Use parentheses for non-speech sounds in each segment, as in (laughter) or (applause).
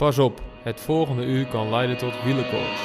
Pas op, het volgende uur kan leiden tot wielenkoorts.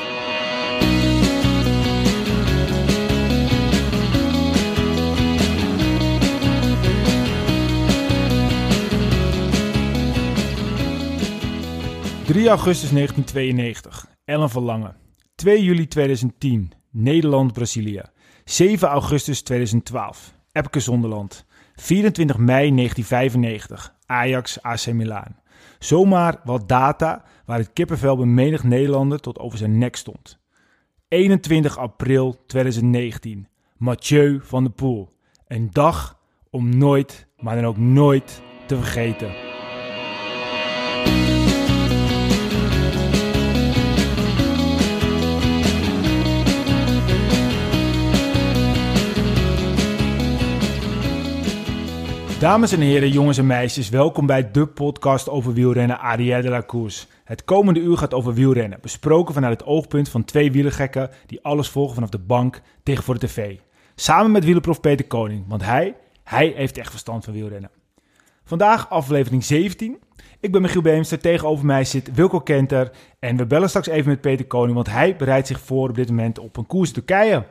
...3 augustus 1992, Ellen Verlangen. 2 juli 2010, Nederland-Brazilië. 7 augustus 2012, Epke Zonderland. 24 mei 1995, Ajax AC Milaan. Zomaar wat data waar het kippenvel bij menig Nederlander tot over zijn nek stond. 21 april 2019, Mathieu van der Poel. Een dag om nooit, maar dan ook nooit te vergeten. Dames en heren, jongens en meisjes, welkom bij de podcast over wielrennen Arrière de la. Het komende uur gaat over wielrennen, besproken vanuit het oogpunt van twee wielergekken die alles volgen vanaf de bank tegen voor de tv. Samen met wielerprof Peter Koning, want hij, hij heeft echt verstand van wielrennen. Vandaag aflevering 17. Ik ben Michiel Beemster, tegenover mij zit Wilco Kenter en we bellen straks even met Peter Koning, want hij bereidt zich voor op dit moment op een koers Turkije.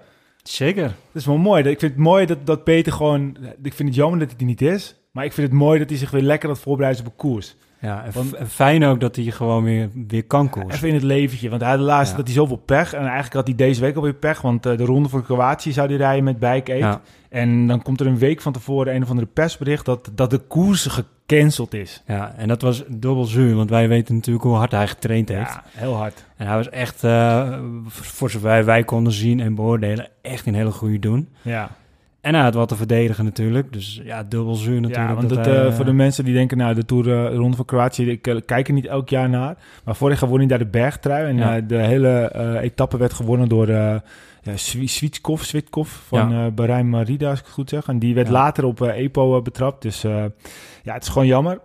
Zeker. Dat is wel mooi. Ik vind het mooi dat, dat Peter gewoon... Ik vind het jammer dat hij er niet is. Maar ik vind het mooi dat hij zich weer lekker het voorbereiden op een koers. Ja, en, Want- f- en fijn ook dat hij gewoon weer, weer kan koersen. Even in het leventje. Want hij had de laatste Ja. dat hij zoveel pech. En eigenlijk had hij deze week alweer pech. Want eh, de ronde van Kroatië zou hij rijden met Bike 8. Ja, En dan komt er een week van tevoren een of andere persbericht... dat, dat de koers gecanceld is. ja, en dat was dubbel zuur, want wij weten natuurlijk hoe hard hij getraind heeft. Ja, heel hard. En hij was echt, eh, voor zover wij konden zien en beoordelen, echt een hele goede doen. Ja, En hij had wat te verdedigen natuurlijk, dus ja, dubbel zuur natuurlijk. ja want dat eh, eh, voor de mensen die denken... nou, de Tour eh, de ronde van Kroatië... ik eh, kijk er niet elk jaar naar. Maar vorig jaar won hij daar de bergtrui. En Ja. eh, de hele eh, etappe werd gewonnen door... eh ja, Swi- Switkov, Switkov van Ja. eh Bahrein Marida, als ik het goed zeg. En die werd later op eh, EPO eh, betrapt. Dus eh, ja, het is gewoon jammer.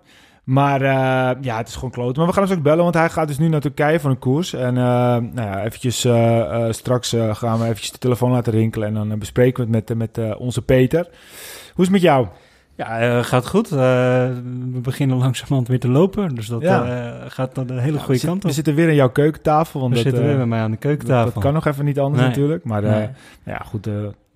Maar eh, ja, het is gewoon kloten. Maar we gaan hem straks bellen, want hij gaat dus nu naar Turkije voor een koers. En eh, nou ja, eventjes, eh, straks gaan we eventjes de telefoon laten rinkelen. En dan bespreken we het met, met onze Peter. Hoe is het met jou? Ja, gaat goed. We beginnen langzamerhand weer te lopen, dus dat Ja. gaat dan een hele Ja, we, goede zit- kant we op. zitten weer aan jouw keukentafel. Want We dat, zitten weer bij mij aan de keukentafel. dat kan nog even niet anders Nee. natuurlijk. Maar Nee. ja, goed,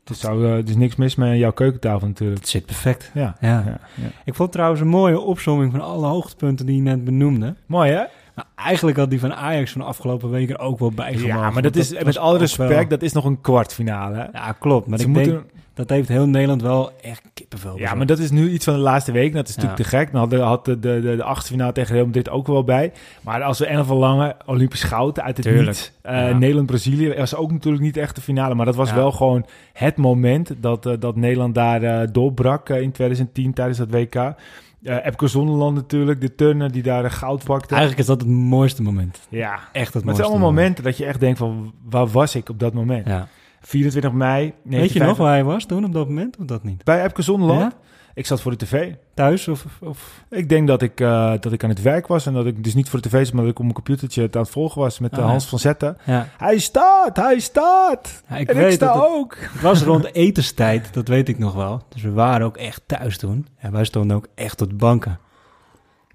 er, zou, eh, er is niks mis met jouw keukentafel natuurlijk. Het zit perfect. Ja, Ja. ja, ja. Ik vond trouwens een mooie opzomming van alle hoogtepunten die je net benoemde. Mooi hè? Maar eigenlijk had die van Ajax van de afgelopen weken ook wel bijgemogen. Ja, maar dat is met alle respect, wel- dat is nog een kwartfinale. Hè? Ja, klopt. Maar Ze ik moeten- denk, dat heeft heel Nederland wel echt kippenvel. Ja, maar dat is nu iets van de laatste week. Dat is natuurlijk Ja. te gek. Dan had de, had de, de, de, de achtste finale tegen Real Madrid ook wel bij. Maar als we en van lange Olympisch goud uit het Tuurlijk. niets. eh, Ja. Nederland-Brazilië was ook natuurlijk niet echt de finale. Maar dat was Ja. wel gewoon het moment dat, eh, dat Nederland daar eh, doorbrak in 2010 tijdens dat WK. Eh Epke Zonderland natuurlijk, de turner die daar goud pakte. Eigenlijk is dat het mooiste moment. ja, Echt het maar het mooiste zijn allemaal moment. momenten dat je echt denkt van, waar was ik op dat moment? Ja. 24 mei Weet je 1995. nog waar hij was toen op dat moment? Of dat niet? Bij Epke Zonderland? Ja? Ik zat voor de tv. Thuis of... of... Ik denk dat ik, eh, dat ik aan het werk was en dat ik dus niet voor de tv zat, maar dat ik op mijn computertje het aan het volgen was met Ah, Hans ja. van Zetten. Ja. Hij staat, hij staat! Ja, ik en ik weet sta dat het, ook! het (laughs) was rond etenstijd, dat weet ik nog wel. Dus we waren ook echt thuis toen. En wij stonden ook echt op de banken.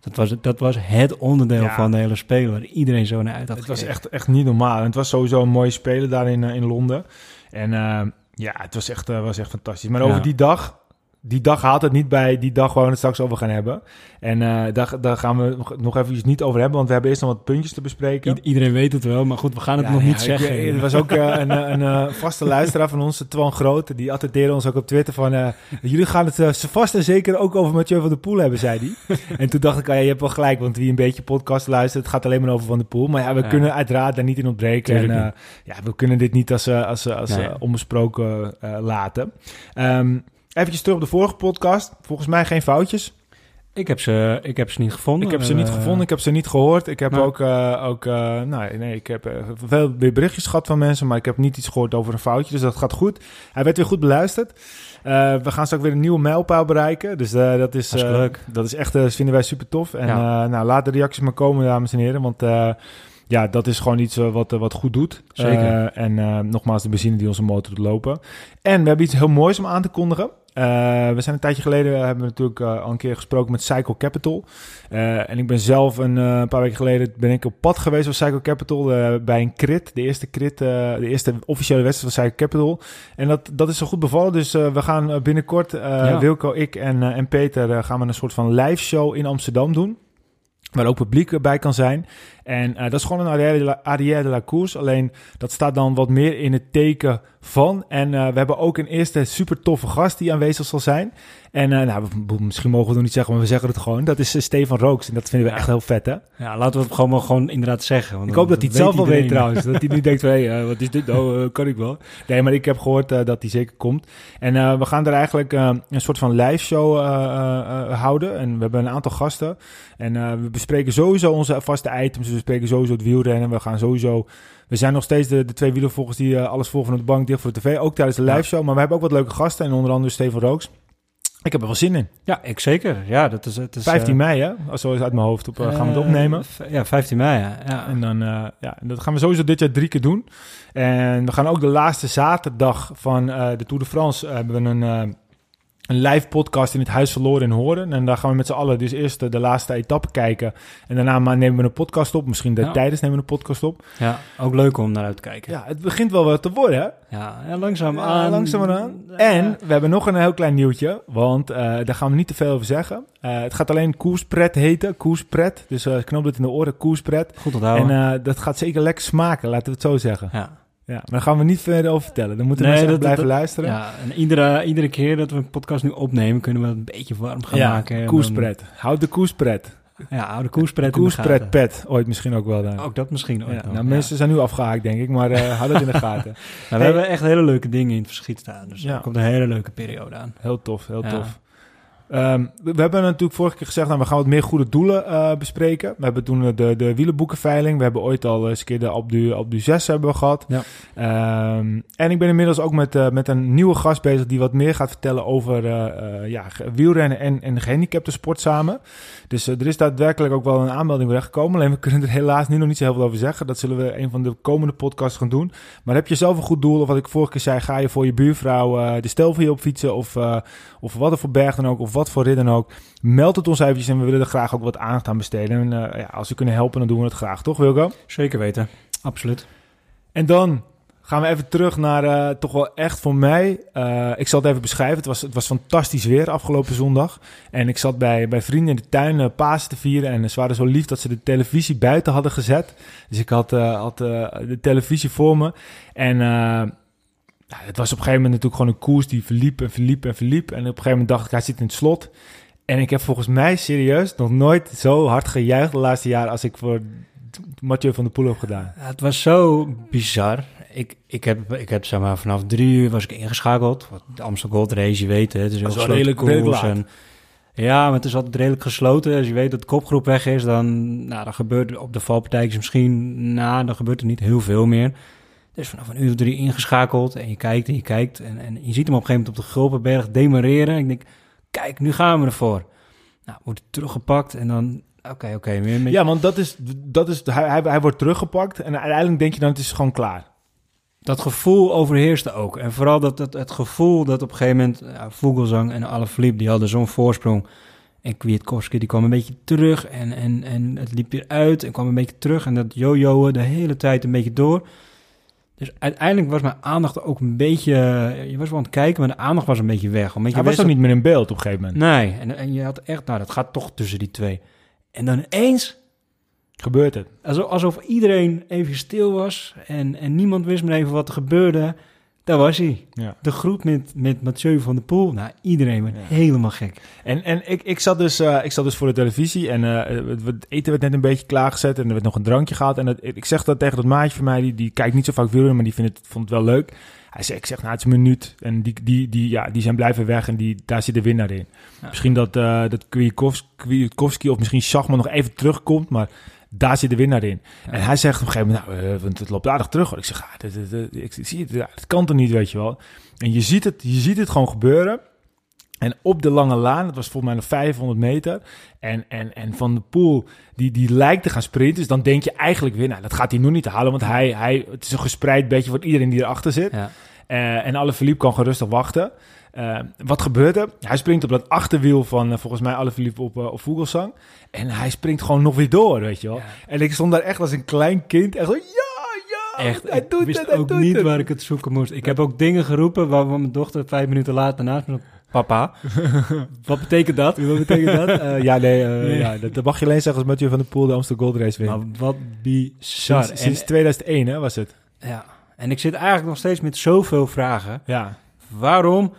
Dat was, dat was het onderdeel Ja. van de hele spelen waar iedereen zo naar uit had Het was echt, echt niet normaal. En het was sowieso een mooie speler daar in, eh, in Londen. En eh, ja, het was echt, eh, was echt fantastisch. Maar over die dag, die dag haalt het niet bij die dag waar we het straks over gaan hebben. En eh, daar, daar gaan we nog, even niet over hebben, want we hebben eerst nog wat puntjes te bespreken. I- iedereen weet het wel, maar goed, we gaan het Ja, nog ja, niet ik zeggen. Er was ook eh, een, eh, een vaste (laughs) luisteraar van ons, Twan Grote, die attendeerde ons ook op Twitter van... jullie gaan het vast en zeker ook over Mathieu van der Poel hebben, zei hij. (laughs) en toen dacht ik, ah, ja, je hebt wel gelijk, want wie een beetje podcast luistert, het gaat alleen maar over Van der Poel. Maar ja, we Ja. kunnen uiteraard daar niet in ontbreken. En, ja, we kunnen dit niet als, als, als Nee. onbesproken laten. Ehm Even terug op de vorige podcast. Volgens mij geen foutjes. Ik heb ze, ik heb ze niet gevonden. Ik heb ze niet Eh, gevonden, ik heb ze niet gehoord. Ik heb nou. ook, eh, ook eh, nou, nee, ik heb veel weer berichtjes gehad van mensen, maar ik heb niet iets gehoord over een foutje. Dus dat gaat goed. Hij werd weer goed beluisterd. We gaan straks weer een nieuwe mijlpaal bereiken. Dus dat is, Hartstikke eh, leuk. dat is echt, dat vinden wij super tof. En Ja. nou, laat de reacties maar komen, dames en heren. Want ja, dat is gewoon iets wat, wat goed doet. Zeker. En nogmaals, de benzine die onze motor doet lopen. En we hebben iets heel moois om aan te kondigen. Eh, we zijn een tijdje geleden, hebben we natuurlijk eh, al een keer gesproken met Cycle Capital. Eh, en ik ben zelf een, paar weken geleden ben ik op pad geweest van Cycle Capital bij een crit. De eerste crit, de eerste officiële wedstrijd van Cycle Capital. En dat, dat is zo goed bevallen. Dus we gaan binnenkort, Ja. Wilco, ik en, en Peter, gaan we een soort van live show in Amsterdam doen. Waar ook publiek bij kan zijn. En eh, dat is gewoon een arrière de la, arrière de la course. Alleen dat staat dan wat meer in het teken van. En eh, we hebben ook een eerste super toffe gast die aanwezig zal zijn. En eh, nou, misschien mogen we het niet zeggen, maar we zeggen het gewoon. Dat is Stefan Rooks. En dat vinden we echt heel vet, hè? Ja, laten we het gewoon, maar gewoon inderdaad zeggen. want Ik hoop dat hij het zelf wel weet trouwens. Dat hij nu denkt van, hey, wat is dit? Nou, kan ik wel. Nee, maar ik heb gehoord eh, dat hij zeker komt. En we gaan er eigenlijk een soort van live show houden. En we hebben een aantal gasten. En we bespreken sowieso onze vaste items. We bespreken sowieso het wielrennen. We gaan sowieso... We zijn nog steeds de, de twee wielervolgers die eh, alles volgen van de bank, dicht voor de tv. Ook tijdens de live show. Maar we hebben ook wat leuke gasten. En onder andere Steven Rooks. Ik heb er wel zin in. Ja, ik zeker. Ja, dat is... Het is 15 eh, mei, hè? Als zo is uit mijn hoofd op, eh, gaan we het opnemen. Ja, 15 mei, ja. ja. En dan, ja, dat gaan we sowieso dit jaar drie keer doen. En we gaan ook de laatste zaterdag van de Tour de France hebben we een, een live podcast in het Huis Verloren in Horen. En daar gaan we met z'n allen dus eerst de, de laatste etappe kijken. En daarna maar nemen we een podcast op. Misschien de Ja. tijdens nemen we een podcast op. ja, ook leuk om naar uit te kijken. Ja, het begint wel wat te worden, hè? Ja, ja, langzaam Ja, aan. langzamerhand. Ja. En we hebben nog een heel klein nieuwtje, want eh, daar gaan we niet te veel over zeggen. Eh, het gaat alleen koerspret heten, koerspret. Dus eh knoop het in de oren, koerspret. Goed onthouden. En dat gaat zeker lekker smaken, laten we het zo zeggen. ja. Ja, maar daar gaan we niet verder over vertellen. Dan moeten Nee, mensen dat- blijven dat- luisteren. ja, en iedere, iedere keer dat we een podcast nu opnemen, kunnen we het een beetje warm gaan Ja, maken. En koerspret. Houd de koerspret. Ja, de koerspret Koerspret pet, ooit misschien ook wel dan. Ook dat misschien ooit ja, nog, nou, mensen zijn nu afgehaakt, denk ik, maar eh hou dat in de gaten. (laughs) Nou, we Hey. hebben echt hele leuke dingen in het verschiet staan. Dus Ja. er komt een hele leuke periode aan. Heel tof, heel tof. Ehm, we, hebben natuurlijk vorige keer gezegd, nou, we gaan wat meer goede doelen eh, bespreken. We hebben toen de, de wielenboekenveiling. We hebben ooit al eens een keer de Alpe Alpe 6 hebben we gehad. Ja. Ehm, en ik ben inmiddels ook met, eh, met een nieuwe gast bezig die wat meer gaat vertellen over eh, ja, wielrennen en, en gehandicapte sport samen. Dus er is daadwerkelijk ook wel een aanmelding gekomen. Alleen we (laughs) kunnen er helaas nu nog niet zo heel veel over zeggen. Dat zullen we een van de komende podcasts gaan doen. Maar heb je zelf een goed doel, of wat ik vorige keer zei, ga je voor je buurvrouw de stel voor je op fietsen of, of wat er voor berg dan ook, of wat voor rit dan ook. Meld het ons eventjes en we willen er graag ook wat aandacht aan besteden. En eh, ja, als we kunnen helpen, dan doen we het graag, toch Wilco? Zeker weten. Absoluut. En dan gaan we even terug naar eh, toch wel echt voor mij. eh, ik zal het even beschrijven. Het was, het was fantastisch weer afgelopen zondag. En ik zat bij, bij vrienden in de tuin uh, Pasen te vieren. En ze waren zo lief dat ze de televisie buiten hadden gezet. Dus ik had, had de televisie voor me. En nou, het was op een gegeven moment natuurlijk gewoon een koers die verliep en verliep en verliep. En op een gegeven moment dacht ik, hij zit in het slot. En ik heb volgens mij serieus nog nooit zo hard gejuicht de laatste jaren als ik voor Mathieu van der Poel heb gedaan. Ja, het was zo bizar. Ik, ik heb, ik heb zeg maar, vanaf drie uur was ik ingeschakeld. Wat De Amstel Gold Race, je weet het. Het is een redelijk- koers. En, ja, maar het is altijd redelijk gesloten. Als je weet dat de kopgroep weg is, dan, nou, dan gebeurt er op de valpartijtjes misschien... Nou, dan gebeurt er niet heel veel meer. Dus vanaf een uur of drie ingeschakeld en je kijkt en je kijkt. En, en je ziet hem op een gegeven moment op de Gulpenberg demareren. Ik denk, kijk, nu gaan we ervoor. Nou, wordt teruggepakt en dan... Oké, oké. met- Ja, want dat is, dat is hij, hij, hij wordt teruggepakt en uiteindelijk denk je dan het is gewoon klaar. Dat gevoel overheerste ook. En vooral dat, dat, het gevoel dat op een gegeven moment... Ja, Vogelsang en Alaphilippe, die hadden zo'n voorsprong. En Kwiatkowski, die kwam een beetje terug. En, en, en het liep weer uit en kwam een beetje terug. En dat jojoen de hele tijd een beetje door. Dus uiteindelijk was mijn aandacht ook een beetje... Je was wel aan het kijken, maar de aandacht was een beetje weg. Beetje Hij was ook niet meer in beeld op een gegeven moment. Nee, en, en je had echt... Nou, dat gaat toch tussen die twee. En dan ineens Gebeurt het. Alsof, alsof iedereen even stil was en, en niemand wist meer even wat er gebeurde. Daar was hij. Ja. De groep met, met Mathieu van der Poel. Nou, iedereen werd Ja. helemaal gek. En, en ik, ik, zat dus, eh, ik zat dus voor de televisie en eh, het, het eten werd net een beetje klaargezet en er werd nog een drankje gehaald. En ik zeg dat tegen dat maatje van mij, die, die kijkt niet zo vaak wielrennen, maar die vindt het, vond het wel leuk. Hij zei, ik zeg, nou, het is een minuut. En die, die, die, ja, die zijn blijven weg en die, daar zit de winnaar in. Ja. Misschien dat, eh dat Kwiatkowski of misschien Schachman nog even terugkomt, maar daar zit de winnaar in. Ja. En hij zegt op een gegeven moment, nou, eh, want het loopt aardig terug. hoor. Ik zeg, ah, dit, dit, dit- ik zie het, het kan toch niet, weet je wel. En je ziet het, je ziet het gewoon gebeuren. En op de lange laan, het was volgens mij nog 500 meter. En, en, en Van de Poel, die, die lijkt te gaan sprinten. Dus dan denk je eigenlijk weer, nou, dat gaat hij nu niet halen. Want hij, hij, het is een gespreid beetje voor iedereen die erachter zit. Ja. Eh, en alle Philippe kan gewoon rustig wachten. Eh, wat gebeurt er? Hij springt op dat achterwiel van eh, volgens mij alle Philippe op, uh, op Vogelsang. En hij springt gewoon nog weer door, weet je wel. Ja. En ik stond daar echt als een klein kind. Echt zo, ja, ja. Echt, hij ik doet wist het, ook niet het. waar ik het zoeken moest. Ik heb ook dingen geroepen waarvan mijn dochter vijf minuten later naast me. Papa, (laughs) wat betekent dat? Wat betekent dat? Eh, ja, nee, eh, Nee. Ja, dat, dat mag je alleen zeggen als Mathieu van der Poel de Amsterdam Gold Race wint. Maar wat bizar. sinds, sinds 2001 hè, was het. Ja. en ik zit eigenlijk nog steeds met zoveel vragen. Ja. Waarom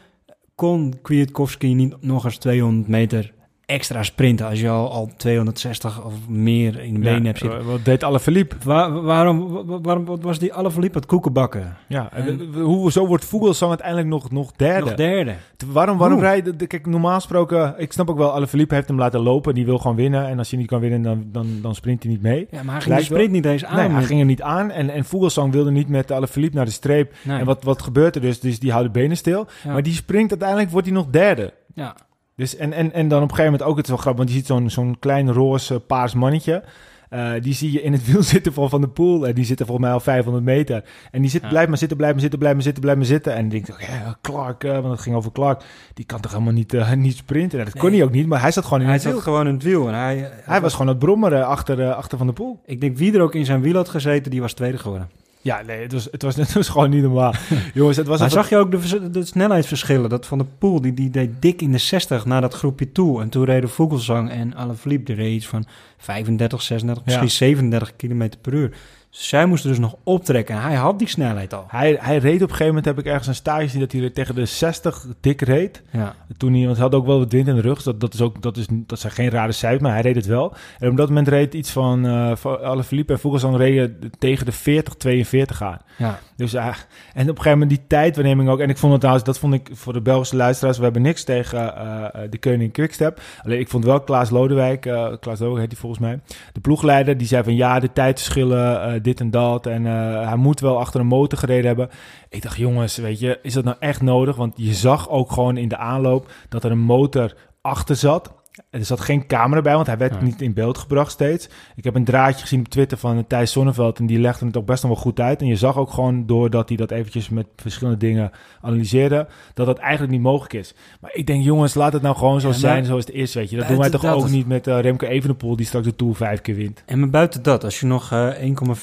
kon Kwiatkowski niet nog eens 200 meter extra sprinten als je al, al 260 of meer in de benen hebt zitten? eh, Wat deed alle? Waar, waarom, wa- waarom wat was die alle verliep het koekenbakken? Ja, en, En- hoe, zo wordt Vogelsang uiteindelijk nog, nog derde. Nog derde. Waarom, waarom rijden... de- Kijk, normaal gesproken... Ik snap ook wel, Alaphilippe heeft hem laten lopen. Die wil gewoon winnen. En als hij niet kan winnen, dan, dan, dan sprint hij niet mee. Ja, maar hij ging Lijkt de sprint niet eens aan. nee, hij ging hem niet aan. En, en Vogelsang wilde niet met Alaphilippe naar de streep. Nee. En wat, wat gebeurt er dus? Dus die houdt de benen stil. Ja. Maar die springt uiteindelijk, wordt hij nog derde. Ja. Dus en, en, en dan op een gegeven moment ook, het is wel grappig, want je ziet zo'n zo'n klein roze paars mannetje. Eh, die zie je in het (laughs) wiel zitten van Van de Poel. En die zit er volgens mij al 500 meter. En die zit, Ja. blijft maar zitten, blijft maar zitten, blijft maar zitten, blijft maar zitten. En dan denk ik, ja, Clark, eh, want het ging over Clark. Die kan toch helemaal niet, eh, (laughs) niet sprinten? Nou, dat kon hij ook niet, maar hij zat gewoon in Hij het wiel. zat gewoon in het wiel. En hij, Hij was gewoon het brommeren achter, eh, achter Van de Poel. Ik denk wie er ook in zijn wiel had gezeten, die was tweede geworden. Ja, nee, het was, het was, (laughs) het was gewoon niet normaal. (laughs) Jongens, het was... Maar zag je ook de, de snelheidsverschillen? Dat van de Poel, die, die deed dik in de 60 naar dat groepje toe. En toen reden Vogelsang en Alaphilippe, reed iets van 35, 36, Ja. misschien 37 km per uur. Zij moesten dus nog optrekken en hij had die snelheid al. Hij, hij reed op een gegeven moment, heb ik ergens een stage gezien, dat hij tegen de 60 dik reed. Ja. Toen hij, want hij had ook wel wat wind in de rug. Dus dat, dat, is ook, dat, is, dat zijn geen rare cijfers, maar hij reed het wel. En op dat moment reed iets van uh, Alaphilippe en Vogelsang reden tegen de 40, 42 aan. ja. Dus uh, en op een gegeven moment die tijdwaarneming ook. En ik vond het trouwens, dat vond ik voor de Belgische luisteraars. We hebben niks tegen uh, de Koning Quickstep. Alleen ik vond wel Klaas Lodewijk, Klaas Lodewijk heet hij volgens mij. De ploegleider, die zei van ja, de tijdverschillen, uh, dit en dat. En hij moet wel achter een motor gereden hebben. Ik dacht, jongens, weet je, is dat nou echt nodig? Want je zag ook gewoon in de aanloop dat er een motor achter zat. Er zat geen camera bij, want hij werd ja. niet in beeld gebracht steeds. Ik heb een draadje gezien op Twitter van Thijs Sonneveld... en die legde het ook best nog wel goed uit. En je zag ook gewoon, doordat hij dat eventjes met verschillende dingen analyseerde... dat dat eigenlijk niet mogelijk is. Maar ik denk, jongens, laat het nou gewoon zo ja, zijn zoals het is, weet je. Dat doen wij toch ook niet met uh, Remco Evenepoel... die straks de Tour vijf keer wint. En maar buiten dat, als je nog uh,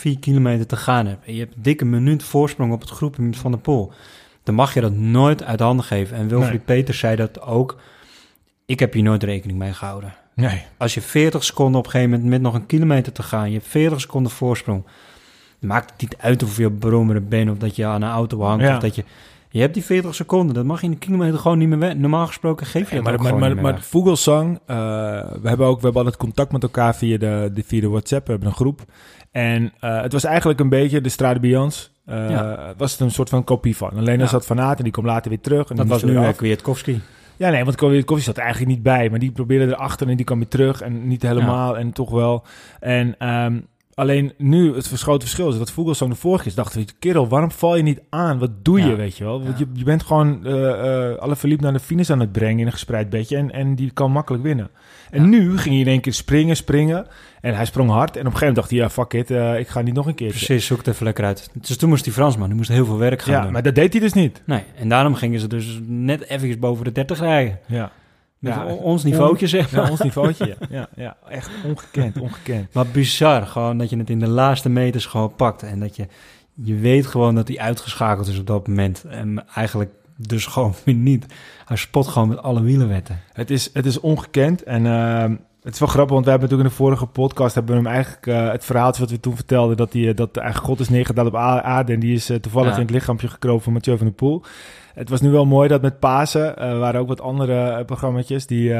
1,4 kilometer te gaan hebt... en je hebt een dikke minuut voorsprong op het groepje van de Pool... dan mag je dat nooit uit handen geven. En Wilfried nee. Peters zei dat ook... Ik heb hier nooit rekening mee gehouden. Nee. Als je 40 seconden op een gegeven moment met nog een kilometer te gaan, je hebt 40 seconden voorsprong. Maakt het niet uit of je brommeren bent of dat je aan een auto hangt. Ja. Of dat je, je hebt die 40 seconden, dat mag je in een kilometer gewoon niet meer weg. Normaal gesproken geef je dat maar, ook maar, gewoon maar, Vogelsang, uh, we hebben ook we hebben altijd contact met elkaar via de, de, via de WhatsApp, we hebben een groep. En uh, het was eigenlijk een beetje de Strade Bians. Uh, ja. Was het een soort van kopie van. Alleen ja. er zat Van Aert en die kwam later weer terug. En dat was nu Kwiatkowski. Ja, nee, want Kwiatkowski zat eigenlijk niet bij. Maar die probeerde erachter en die kwam weer terug. En niet helemaal ja. en toch wel. En um, alleen nu, het grote verschil is dat Vogelsang de vorige keer dacht... kerel, waarom val je niet aan? Wat doe je, ja. weet je wel? Want je, je bent gewoon uh, uh, alle verliep naar de finish aan het brengen in een gespreid bedje. En, en die kan makkelijk winnen. En ja. nu ging hij in één keer springen, springen. En hij sprong hard. En op een gegeven moment dacht hij, ja, fuck it, uh, ik ga niet nog een keer. Precies, zoek het even lekker uit. Dus toen moest die Fransman, die moest heel veel werk gaan ja, doen. maar dat deed hij dus niet. Nee, en daarom gingen ze dus net eventjes boven de 30 rijden. Ja. Ja, ons niveautje, zeg maar. Ja, ons niveautje, ja. (laughs) ja. Ja, echt ongekend, ongekend. Maar bizar, gewoon dat je het in de laatste meters gewoon pakt. En dat je, je weet gewoon dat hij uitgeschakeld is op dat moment. En eigenlijk dus (laughs) gewoon weer niet. Hij spot gewoon met alle wielenwetten. Het is, het is ongekend en... Uh, het is wel grappig, want we hebben natuurlijk in de vorige podcast hebben we hem eigenlijk uh, het verhaaltje wat we toen vertelden dat hij dat eigenlijk God is neergedaan op aarde en die is uh, toevallig ja. in het lichaampje gekropen van Mathieu van der Poel. Het was nu wel mooi dat met Pasen uh, waren ook wat andere programma's die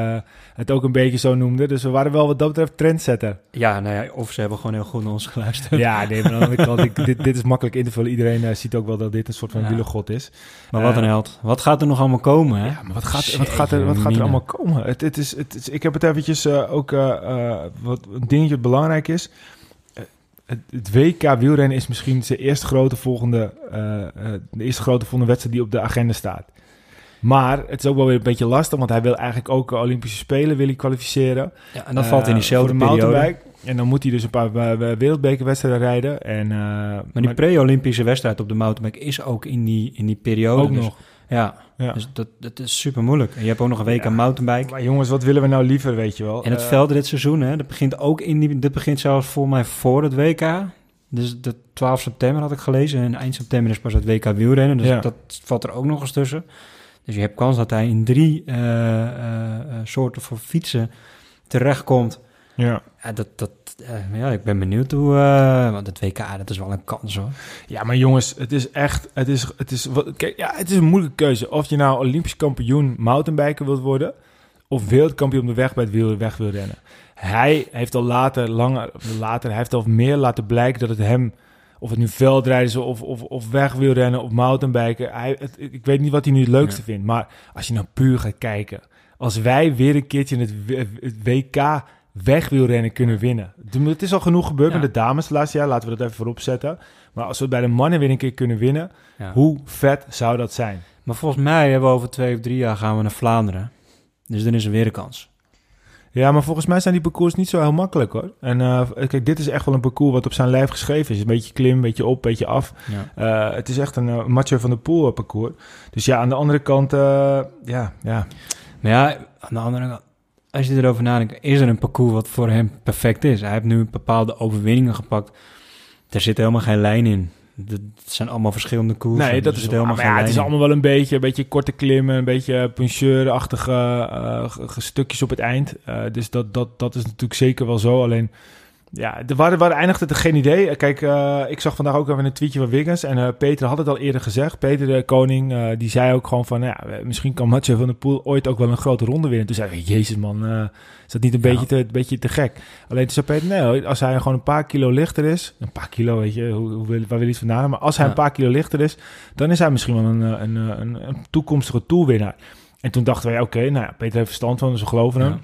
het ook een beetje zo noemden. Dus we waren wel wat dat betreft trendsetter. Ja, nou ja, of ze hebben gewoon heel goed naar ons geluisterd. Ja, nee, maar aan de andere kant, ik, dit, dit is (laughs) makkelijk in te vullen. Iedereen ziet ook wel dat dit een soort van ja. wielergod is. Maar wat een held. Wat gaat er nog allemaal komen, hè? Ja, maar wat gaat, wat gaat, er, wat gaat er allemaal komen? Het, het is, het is, ik heb het eventjes ook wat een dingetje dat belangrijk is. Het, het, WK wielrennen is misschien zijn eerste grote volgende, uh, uh, de eerste grote volgende wedstrijd die op de agenda staat. Maar het is ook wel weer een beetje lastig, want hij wil eigenlijk ook Olympische Spelen wil hij kwalificeren. Ja, en dat valt in diezelfde de periode. En dan moet hij dus een paar eh, wereldbekerwedstrijden rijden. En, eh, Maar die pre-Olympische wedstrijd op de mountainbike is ook in die, in die periode. ook dus, nog. Ja, Ja. dus dat, dat is super moeilijk. En je hebt ook nog een week Ja. aan mountainbike. Maar jongens, wat willen we nou liever, weet je wel? En het Eh, veld dit seizoen, hè, dat begint ook in die, dat begint zelfs voor mij voor het WK. Dus de 12 september had ik gelezen en eind september is pas het WK wielrennen. Dus Ja. dat valt er ook nog eens tussen. Dus je hebt kans dat hij in drie eh, eh, soorten van fietsen terechtkomt. Ja. Ja, dat, dat, eh, ja, ik ben benieuwd hoe, eh, want het WK, dat is wel een kans hoor. ja, maar jongens, het is echt... Het is, het, is, wat, kijk, ja, het is een moeilijke keuze. Of je nou Olympisch kampioen mountainbiker wilt worden... of wereldkampioen op de weg bij het wiel, weg wil rennen. Hij heeft al later, langer, later, hij heeft al meer laten blijken dat het hem... Of het nu veldrijden is of, of, of weg wil rennen of mountainbiken. Hij, het, ik weet niet wat hij nu het leukste vindt. Maar als je nou puur gaat kijken. Als wij weer een keertje het WK wegwielrennen kunnen winnen. Het is al genoeg gebeurd Ja. met de dames het laatste jaar. Laten we dat even voorop zetten. Maar als we het bij de mannen weer een keer kunnen winnen. Ja. Hoe vet zou dat zijn? Maar volgens mij hebben we over twee of drie jaar gaan we naar Vlaanderen. Dus dan is er weer een kans. Ja, maar volgens mij zijn die parcours niet zo heel makkelijk hoor. En eh, kijk, dit is echt wel een parcours wat op zijn lijf geschreven is. Een beetje klim, een beetje op, een beetje af. Ja. Eh, het is echt een uh, van der Poel eh, parcours. Dus ja, aan de andere kant, ja, ja. Maar ja, aan de andere kant, als je erover nadenkt, is er een parcours wat voor hem perfect is. Hij heeft nu bepaalde overwinningen gepakt. Er zit helemaal geen lijn in. Het zijn allemaal verschillende koersen. Nee, dat Er is zit helemaal maar ja, Het is allemaal wel een beetje, een beetje korte klimmen, een beetje puncheurachtige g- stukjes op het eind. Eh, dus dat, dat, dat is natuurlijk zeker wel zo. Alleen, ja, de, waar, waar eindigt het? Geen idee. Eh, Kijk, eh, ik zag vandaag ook even een tweetje van Wiggins. En eh, Peter had het al eerder gezegd. Peter de Koning, die zei ook gewoon van... Ja, eh, misschien kan Mathieu van der Poel ooit ook wel een grote ronde winnen. Toen zei ik, jezus man, is dat niet een Ja. beetje, te, een beetje te gek? Alleen toen zei Peter, nee, als hij gewoon een paar kilo lichter is... Een paar kilo, weet je, hoe, hoe wil, waar wil je iets vandaan? Maar als hij Ja. een paar kilo lichter is, dan is hij misschien wel een, een, een, een toekomstige toerwinnaar. En toen dachten wij, oké, nou ja, Peter heeft verstand van, dus we geloven hem. Ja.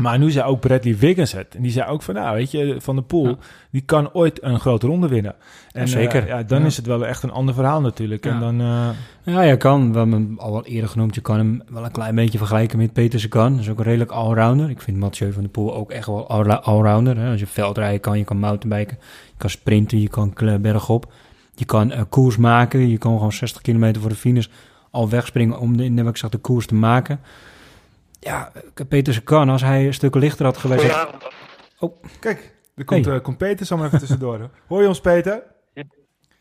Maar nu zei ook Bradley Wiggins het. En die zei ook van, nou, weet je, Van de Poel, Ja. die kan ooit een grote ronde winnen. En Ja, zeker. eh, ja, dan Ja. is het wel echt een ander verhaal natuurlijk. En dan, eh, Ja, je kan, we hebben hem al wel eerder genoemd, je kan hem wel een klein beetje vergelijken met Peter Sagan. Dat is ook een redelijk allrounder. Ik vind Mathieu van der Poel ook echt wel all- allrounder. Hè. Als je veldrijden kan, je kan mountainbiken, je kan sprinten, je kan bergop. Je kan eh, koers maken, je kan gewoon 60 kilometer voor de finish al wegspringen om de, ik zeg, de koers te maken. Ja, eh, Peter Sagan, als hij een stuk lichter had geweest... kijk, er komt, Hey. eh, komt Peter zo maar even tussendoor. hoor. Je ons, Peter?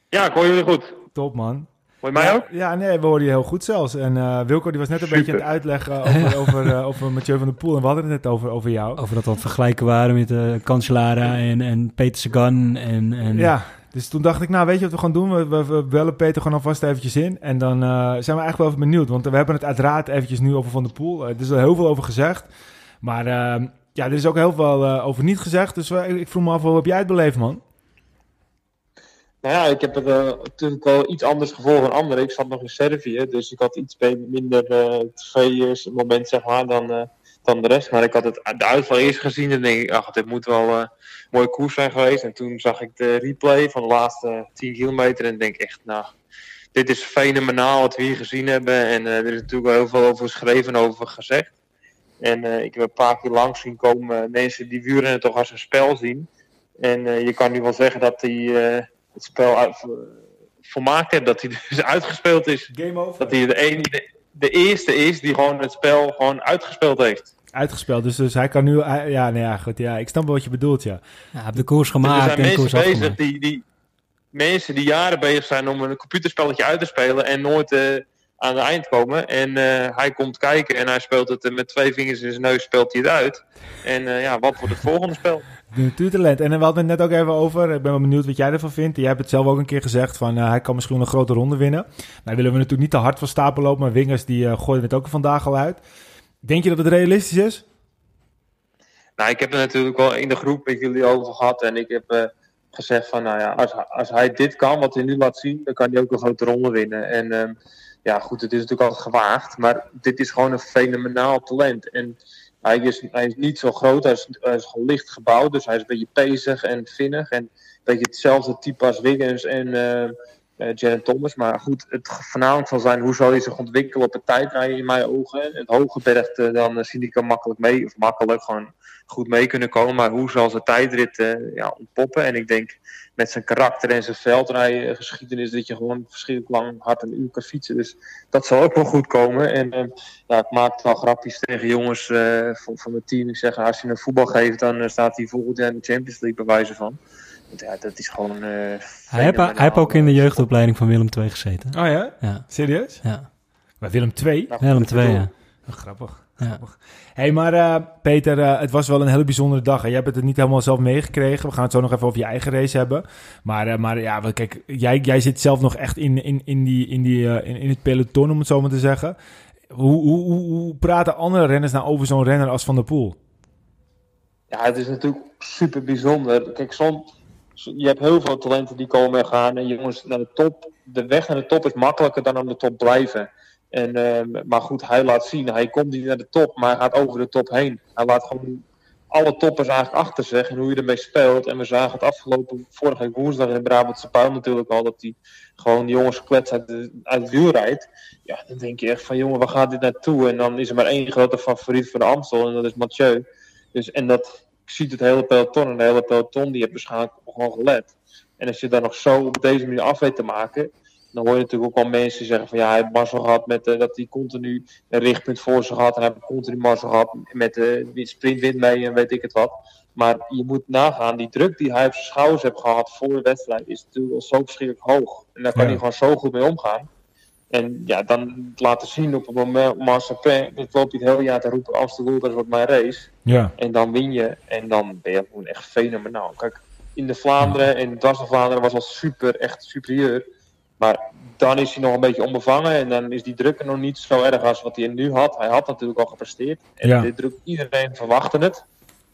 Ja, ik hoor jullie goed. Top, man. Hoor je mij ja, ook? Ja, nee, we hoorden je heel goed zelfs. En eh, Wilco die was net een Super. beetje aan het uitleggen over, (laughs) over, eh, over Mathieu van der Poel. En we hadden het net over, over jou. Over dat we aan het vergelijken waren met uh, Cancellara en, en Peter Sagan en... en Ja, dus toen dacht ik, nou weet je wat we gaan doen? We, we, we bellen Peter gewoon alvast eventjes in. En dan eh, zijn we eigenlijk wel even benieuwd. Want we hebben het uiteraard eventjes nu over Van der Poel. Eh, er is al heel veel over gezegd. Maar eh, ja, er is ook heel veel eh, over niet gezegd. Dus ik vroeg me af, hoe heb jij het beleefd, man? Nou ja, ik heb eh, natuurlijk wel iets anders gevolgd dan anderen. Ik zat nog in Servië, dus ik had iets minder eh tv-moment zeg maar, dan, dan de rest. Maar ik had het, de uitval eerst gezien en denk ik, ach, dit moet wel eh, een mooie koers zijn geweest. En toen zag ik de replay van de laatste 10 kilometer en denk echt, nou, dit is fenomenaal wat we hier gezien hebben. En eh, er is natuurlijk wel heel veel over geschreven en over gezegd. En eh, ik heb een paar keer langs zien komen mensen die wielrennen toch als een spel zien. En je kan nu wel zeggen dat die... eh, het spel uit, volmaakt heeft. Dat hij (laughs) dus uitgespeeld is. Game over. Dat hij de, een, de, eerste is die gewoon het spel gewoon uitgespeeld heeft. Uitgespeeld, dus, dus hij kan nu... Hij, ja, nee, ja, goed, ja, ik snap wel wat je bedoelt, ja. Ja, heb de koers Dus er gemaakt zijn en de koers mensen bezig afgemaakt. die, die mensen die jaren bezig zijn om een computerspelletje uit te spelen en nooit uh, aan het eind komen. En uh, hij komt kijken en hij speelt het met twee vingers in zijn neus, speelt hij het uit. En uh, ja, wat wordt het volgende spel? (laughs) Natuurtalent. En we hadden het net ook even over. Ik ben wel benieuwd wat jij ervan vindt. Jij hebt het zelf ook een keer gezegd van uh, hij kan misschien een grote ronde winnen. Nou willen we natuurlijk niet te hard van stapel lopen, maar Wingers die gooide het ook vandaag al uit. Denk je dat het realistisch is? Nou, ik heb er natuurlijk wel in de groep met jullie over gehad en ik heb gezegd van nou ja, als, als hij dit kan, wat hij nu laat zien, dan kan hij ook een grote ronde winnen. En um, ja, goed, het is natuurlijk altijd gewaagd, maar dit is gewoon een fenomenaal talent. En hij is, hij is niet zo groot, hij is, gewoon licht gebouwd, dus hij is een beetje pezig en vinnig. En een beetje hetzelfde type als Wiggins en uh, Thomas. Maar goed, het voornamelijk zal zijn hoe zal hij zich ontwikkelen op het tijdrijden in mijn ogen. Het hoge berg, dan zie ik hem makkelijk mee, of makkelijk, gewoon goed mee kunnen komen. Maar hoe zal zijn tijdrit eh, ja, ontpoppen? En ik denk met zijn karakter en zijn veldrijden geschiedenis dat je gewoon verschrikkelijk lang hard een uur kan fietsen. Dus dat zal ook wel goed komen. En eh, ja, ik maak wel grapjes tegen jongens eh, van, van mijn team. Ik zeg, als je een voetbal geeft, dan eh, staat hij volgend jaar in de Champions League bij wijze van. Want ja, dat is gewoon. eh, Hij heeft, ook in de jeugdopleiding van Willem II gezeten. Oh ja? Ja, Serieus? ja. Bij Willem 2? Nou, Willem II, ja. Oh, grappig. Ja. hey, maar eh, Peter, eh, het was wel een hele bijzondere dag. En jij hebt het niet helemaal zelf meegekregen. We gaan het zo nog even over je eigen race hebben. Maar, eh, maar ja, kijk, jij, jij zit zelf nog echt in, in, in, die, in, die, in, in het peloton, om het zo maar te zeggen. Hoe, hoe, hoe, hoe praten andere renners nou over zo'n renner als Van der Poel? Ja, het is natuurlijk super bijzonder. Kijk, soms, je hebt heel veel talenten die komen en gaan. En jongens naar de top. De weg naar de top is makkelijker dan aan de top blijven. En, ehm, maar goed, hij laat zien, hij komt niet naar de top, maar hij gaat over de top heen. Hij laat gewoon alle toppers eigenlijk achter zich en hoe je ermee speelt. En we zagen het afgelopen, vorige woensdag in de Brabantse Pijl natuurlijk al, dat hij gewoon die jongens gekwetst uit, de, het rijdt. Ja, dan denk je echt van, jongen, waar gaat dit naartoe? En dan is er maar één grote favoriet voor de Amstel en dat is Mathieu. Dus, en dat ziet het hele peloton en de hele peloton, die heeft waarschijnlijk gewoon gelet. En als je daar nog zo op deze manier af weet te maken, dan hoor je natuurlijk ook wel mensen zeggen van ja, hij heeft mazzel gehad met eh, dat hij continu een richtpunt voor zich had. En hij heeft continu mazzel gehad met de uh, sprintwind mee en weet ik het wat. Maar je moet nagaan, die druk die hij op zijn schouders heeft gehad voor de wedstrijd is natuurlijk wel zo verschrikkelijk hoog. En daar kan Ja. hij gewoon zo goed mee omgaan. En ja, dan laten zien op het moment, Marsapin, ik loop het hele jaar te roepen, Amsterdam, dat wordt mijn race. Ja. En dan win je. En dan ben je gewoon echt fenomenaal. Kijk, in de Vlaanderen en dwars door Vlaanderen was al super, echt superieur. Maar dan is hij nog een beetje onbevangen. En dan is die druk er nog niet zo erg als wat hij nu had. Hij had natuurlijk al gepresteerd. En Ja. dit druk, iedereen verwachtte het.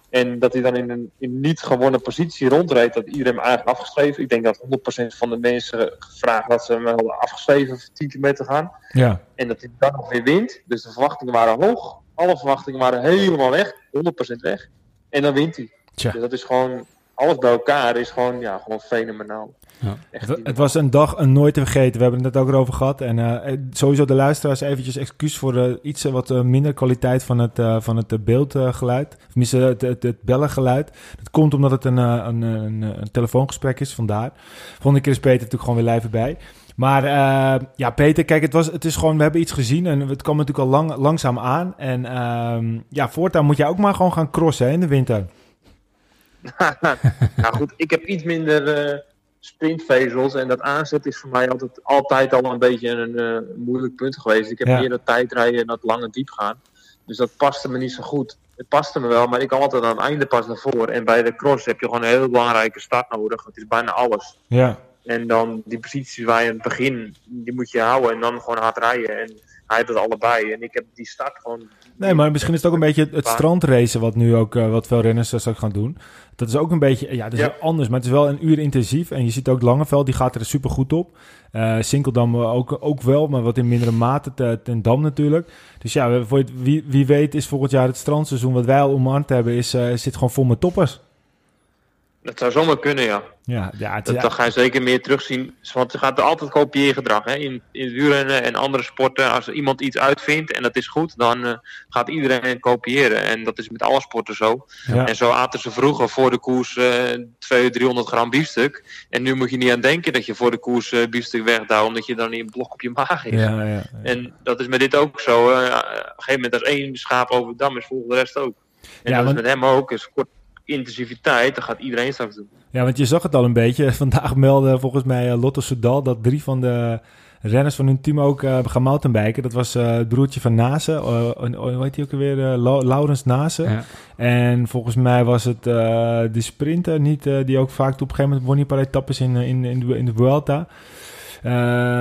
En dat hij dan in een in niet gewonnen positie rondreed, dat iedereen hem eigenlijk afgeschreven. Ik denk dat 100% van de mensen gevraagd dat ze hem hadden afgeschreven voor 10 kilometer gaan. Ja. En dat hij dan nog weer wint. Dus de verwachtingen waren hoog. Alle verwachtingen waren helemaal weg. 100% weg. En dan wint hij. Tja. Dus dat is gewoon... Alles bij elkaar is gewoon, ja, gewoon fenomenaal. Ja. Het, was een dag een nooit te vergeten. We hebben het net ook erover gehad. En eh, eh, sowieso de luisteraars eventjes excuus voor eh, iets wat eh, minder kwaliteit van het, eh, van het beeldgeluid. Of tenminste het, het, het bellengeluid. Dat komt omdat het een, een, een, een telefoongesprek is, vandaar. Volgende keer is Peter natuurlijk gewoon weer live erbij. Maar eh, ja, Peter, kijk, het, was, het is gewoon, we hebben iets gezien en het kwam natuurlijk al lang, langzaam aan. En ehm, ja, voortaan moet jij ook maar gewoon gaan crossen hè, in de winter. (laughs) nou goed, ik heb iets minder eh, sprintvezels. En dat aanzet is voor mij altijd, altijd al een beetje een eh, moeilijk punt geweest. Ik heb Ja. meer dat tijdrijden en dat lange diep gaan. Dus dat paste me niet zo goed. Het paste me wel, maar ik kwam altijd aan het einde pas naar voren. En bij de cross heb je gewoon een heel belangrijke start nodig. Het is bijna alles. Ja, En dan die posities waar je in het begin, die moet je houden en dan gewoon hard rijden. En hij heeft het allebei. En ik heb die start gewoon... Nee, maar misschien is het ook een beetje het, strandracen wat nu ook eh, wat veel renners uh, straks gaan doen. Dat is ook een beetje, ja, dat is Ja. anders, maar het is wel een uur intensief. En je ziet ook Langeveld, die gaat er super goed op. Eh Sinkeldam ook, ook wel, maar wat in mindere mate te- ten Dam natuurlijk. Dus ja, voor wie, wie weet is volgend jaar het strandseizoen wat wij al omarmd hebben, is, eh, zit gewoon vol met toppers. Dat zou zomaar kunnen, ja. Ja, ja, het, Dat, ga je zeker meer terugzien. Want er gaat altijd kopieergedrag. Hè? In, in het wielrennen en andere sporten. Als iemand iets uitvindt en dat is goed, dan eh, gaat iedereen kopiëren. En dat is met alle sporten zo. ja. En zo aten ze vroeger voor de koers eh 200, 300 gram biefstuk. En nu moet je niet aan denken dat je voor de koers eh biefstuk wegduwt, omdat je dan niet een blok op je maag is. ja, ja, En dat is met dit ook zo. eh, op een gegeven moment als één schaap over de dam is, volgt de rest ook. En Ja, dat want- is met hem ook. Is kort intensiviteit, dat gaat iedereen straks doen. Ja, want je zag het al een beetje. (laughs) Vandaag meldde volgens mij eh, Lotto Soudal dat drie van de renners van hun team ook eh, gaan mountainbiken. Dat was eh, het broertje van Nase, eh, eh, hoe heet hij ook alweer? Eh, Lau- Laurens Nase. Ja. En volgens mij was het eh de sprinter niet, eh, die ook vaak op een gegeven moment won hij een paar etappes in, in, in, de, in de Vuelta. Eh,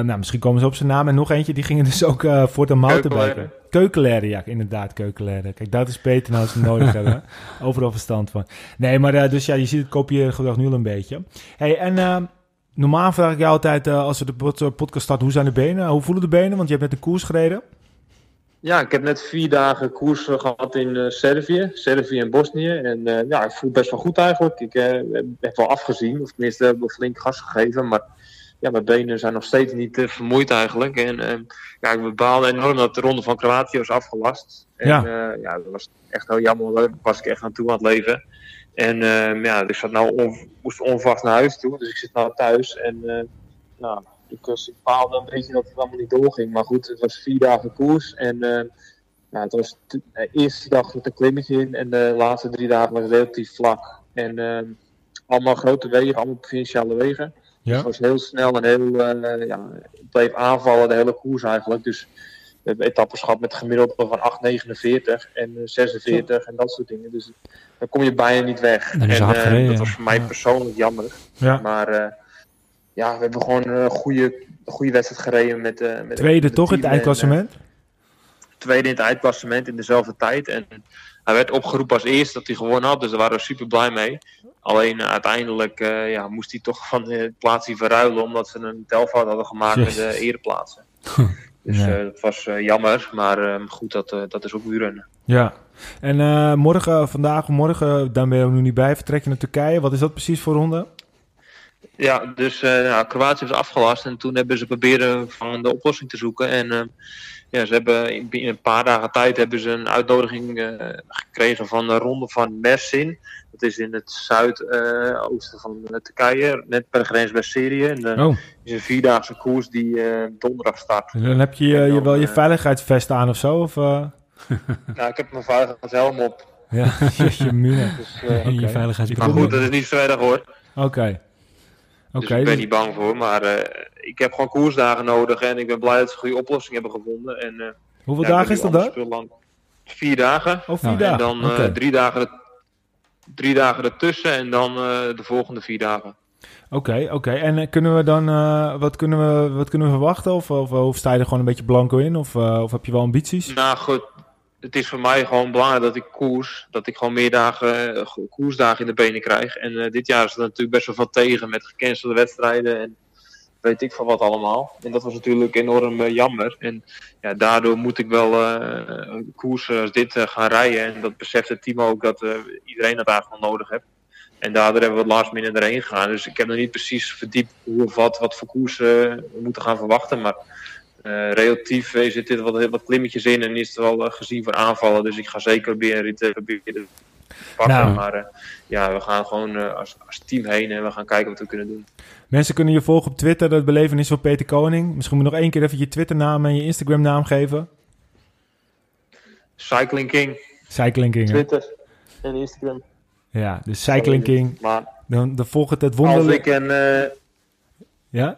nou, misschien komen ze op zijn naam. En nog eentje, die gingen dus ook eh, voor de mountainbiken. Keukenleren. Ja, inderdaad, keukenleren. Kijk, dat is beter nou als ze nodig (laughs) hebben. Overal verstand van. Nee, maar eh, dus ja, je ziet het kopiëren gedrag nu al een beetje. Hey, en normaal vraag ik jou altijd, als we de pod- podcast starten, hoe zijn de benen? Hoe voelen de benen? Want je hebt net een koers gereden. Ja, ik heb net vier dagen koers eh, gehad in Servië, Servië en Bosnië. En ja, ik voel best wel goed eigenlijk. Ik heb wel afgezien, of tenminste heb wel flink gas gegeven. Maar ja, mijn benen zijn nog steeds niet eh, vermoeid eigenlijk. En ehm, ja, ik bepaalde enorm dat de ronde van Kroatië was afgelast. En Ja. ja, ja dat was echt heel jammer, daar was ik echt aan toe aan het leven. En ehm, ja, ik zat nou on, moest onverwachts naar huis toe, dus ik zit nou thuis. En eh, nou, ik, was- ik baalde een beetje dat het allemaal niet doorging. Maar goed, het was vier dagen koers. En ja, het was de eerste dag met een klimmetje in en de laatste drie dagen was het relatief vlak. En allemaal grote wegen, allemaal provinciale wegen. Ja. Het was heel snel en heel, eh, ja, het bleef aanvallen de hele koers eigenlijk. Dus we hebben etappes gehad met gemiddelde van 8,49 en eh, 46 en dat soort dingen. Dus dan kom je bijna niet weg. En, eh, gereden, dat was voor mij persoonlijk jammer. Ja. Maar eh, ja, we hebben gewoon een goede, goede wedstrijd gereden met, eh met Tweede met toch in het en, eindklassement? eh, tweede in het eindklassement in dezelfde tijd. En hij werd opgeroepen als eerste dat hij gewonnen had, dus daar waren we super blij mee. Alleen eh, uiteindelijk eh, ja, moest hij toch van de plaatsje verruilen, omdat ze een telfout hadden gemaakt met de ereplaatsen. (laughs) Dus Ja. eh, dat was jammer, maar goed, dat, dat is ook wielrennen. Ja. En morgen, vandaag of morgen, daar ben je ook nog niet bij, vertrek je naar Turkije. Wat is dat precies voor ronde? Ja, dus eh nou, Kroatië was afgelast en toen hebben ze proberen van de oplossing te zoeken. En eh, ja, ze hebben in, in een paar dagen tijd hebben ze een uitnodiging eh, gekregen van de ronde van Mersin. Dat is in het zuidoosten van Turkije, net per grens bij Syrië. En eh, Oh, is een vierdaagse koers die eh, donderdag start. en dan heb je, je, je wel je veiligheidsvest aan of zo? Of, eh? (laughs) nou, ik heb mijn veiligheidshelm op. Ja, (laughs) jeetje mina. Dus, (laughs) je maar goed, dat is niet zo erg hoor. Oké. Dus ik ben niet bang voor. Maar eh, ik heb gewoon koersdagen nodig. En ik ben blij dat ze een goede oplossing hebben gevonden. En, eh, Hoeveel ja, dagen is dat dan? lang. Vier dagen. Oh, vier Ja, dagen. En dan eh, drie, dagen drie dagen ertussen. En dan de volgende vier dagen. Oké, oké. En kunnen we dan, wat, kunnen we, wat kunnen we verwachten? Of, of, of sta je er gewoon een beetje blanco in? Of, of heb je wel ambities? Nou goed, het is voor mij gewoon belangrijk dat ik koers. Dat ik gewoon meer dagen, eh, koersdagen in de benen krijg. En eh, dit jaar is er natuurlijk best wel wat tegen met gecancelde wedstrijden. En weet ik van wat allemaal. En dat was natuurlijk enorm eh, jammer. En ja, daardoor moet ik wel eh koersen als dit gaan rijden. En dat beseft het team ook dat iedereen dat eigenlijk wel nodig heeft. En daardoor hebben we het last minute erheen gegaan. Dus ik heb nog niet precies verdiept hoe of wat, wat voor koersen we moeten gaan verwachten. Maar eh, relatief eh, zit dit wat, wat klimmetjes in en is het wel eh, gezien voor aanvallen. Dus ik ga zeker eh, proberen te pakken. Nou. Maar ja, we gaan gewoon eh, als, als team heen en we gaan kijken wat we kunnen doen. Mensen kunnen je volgen op Twitter, het belevenis van Peter Koning. Misschien moet je nog één keer even je Twitternaam en je Instagram-naam geven. Cycling King, Cycling King. hè? Twitter en Instagram. Ja, dus Cycling King. Maar Dan, dan volgt het het als wonderlijk. ik, een, eh, Ja?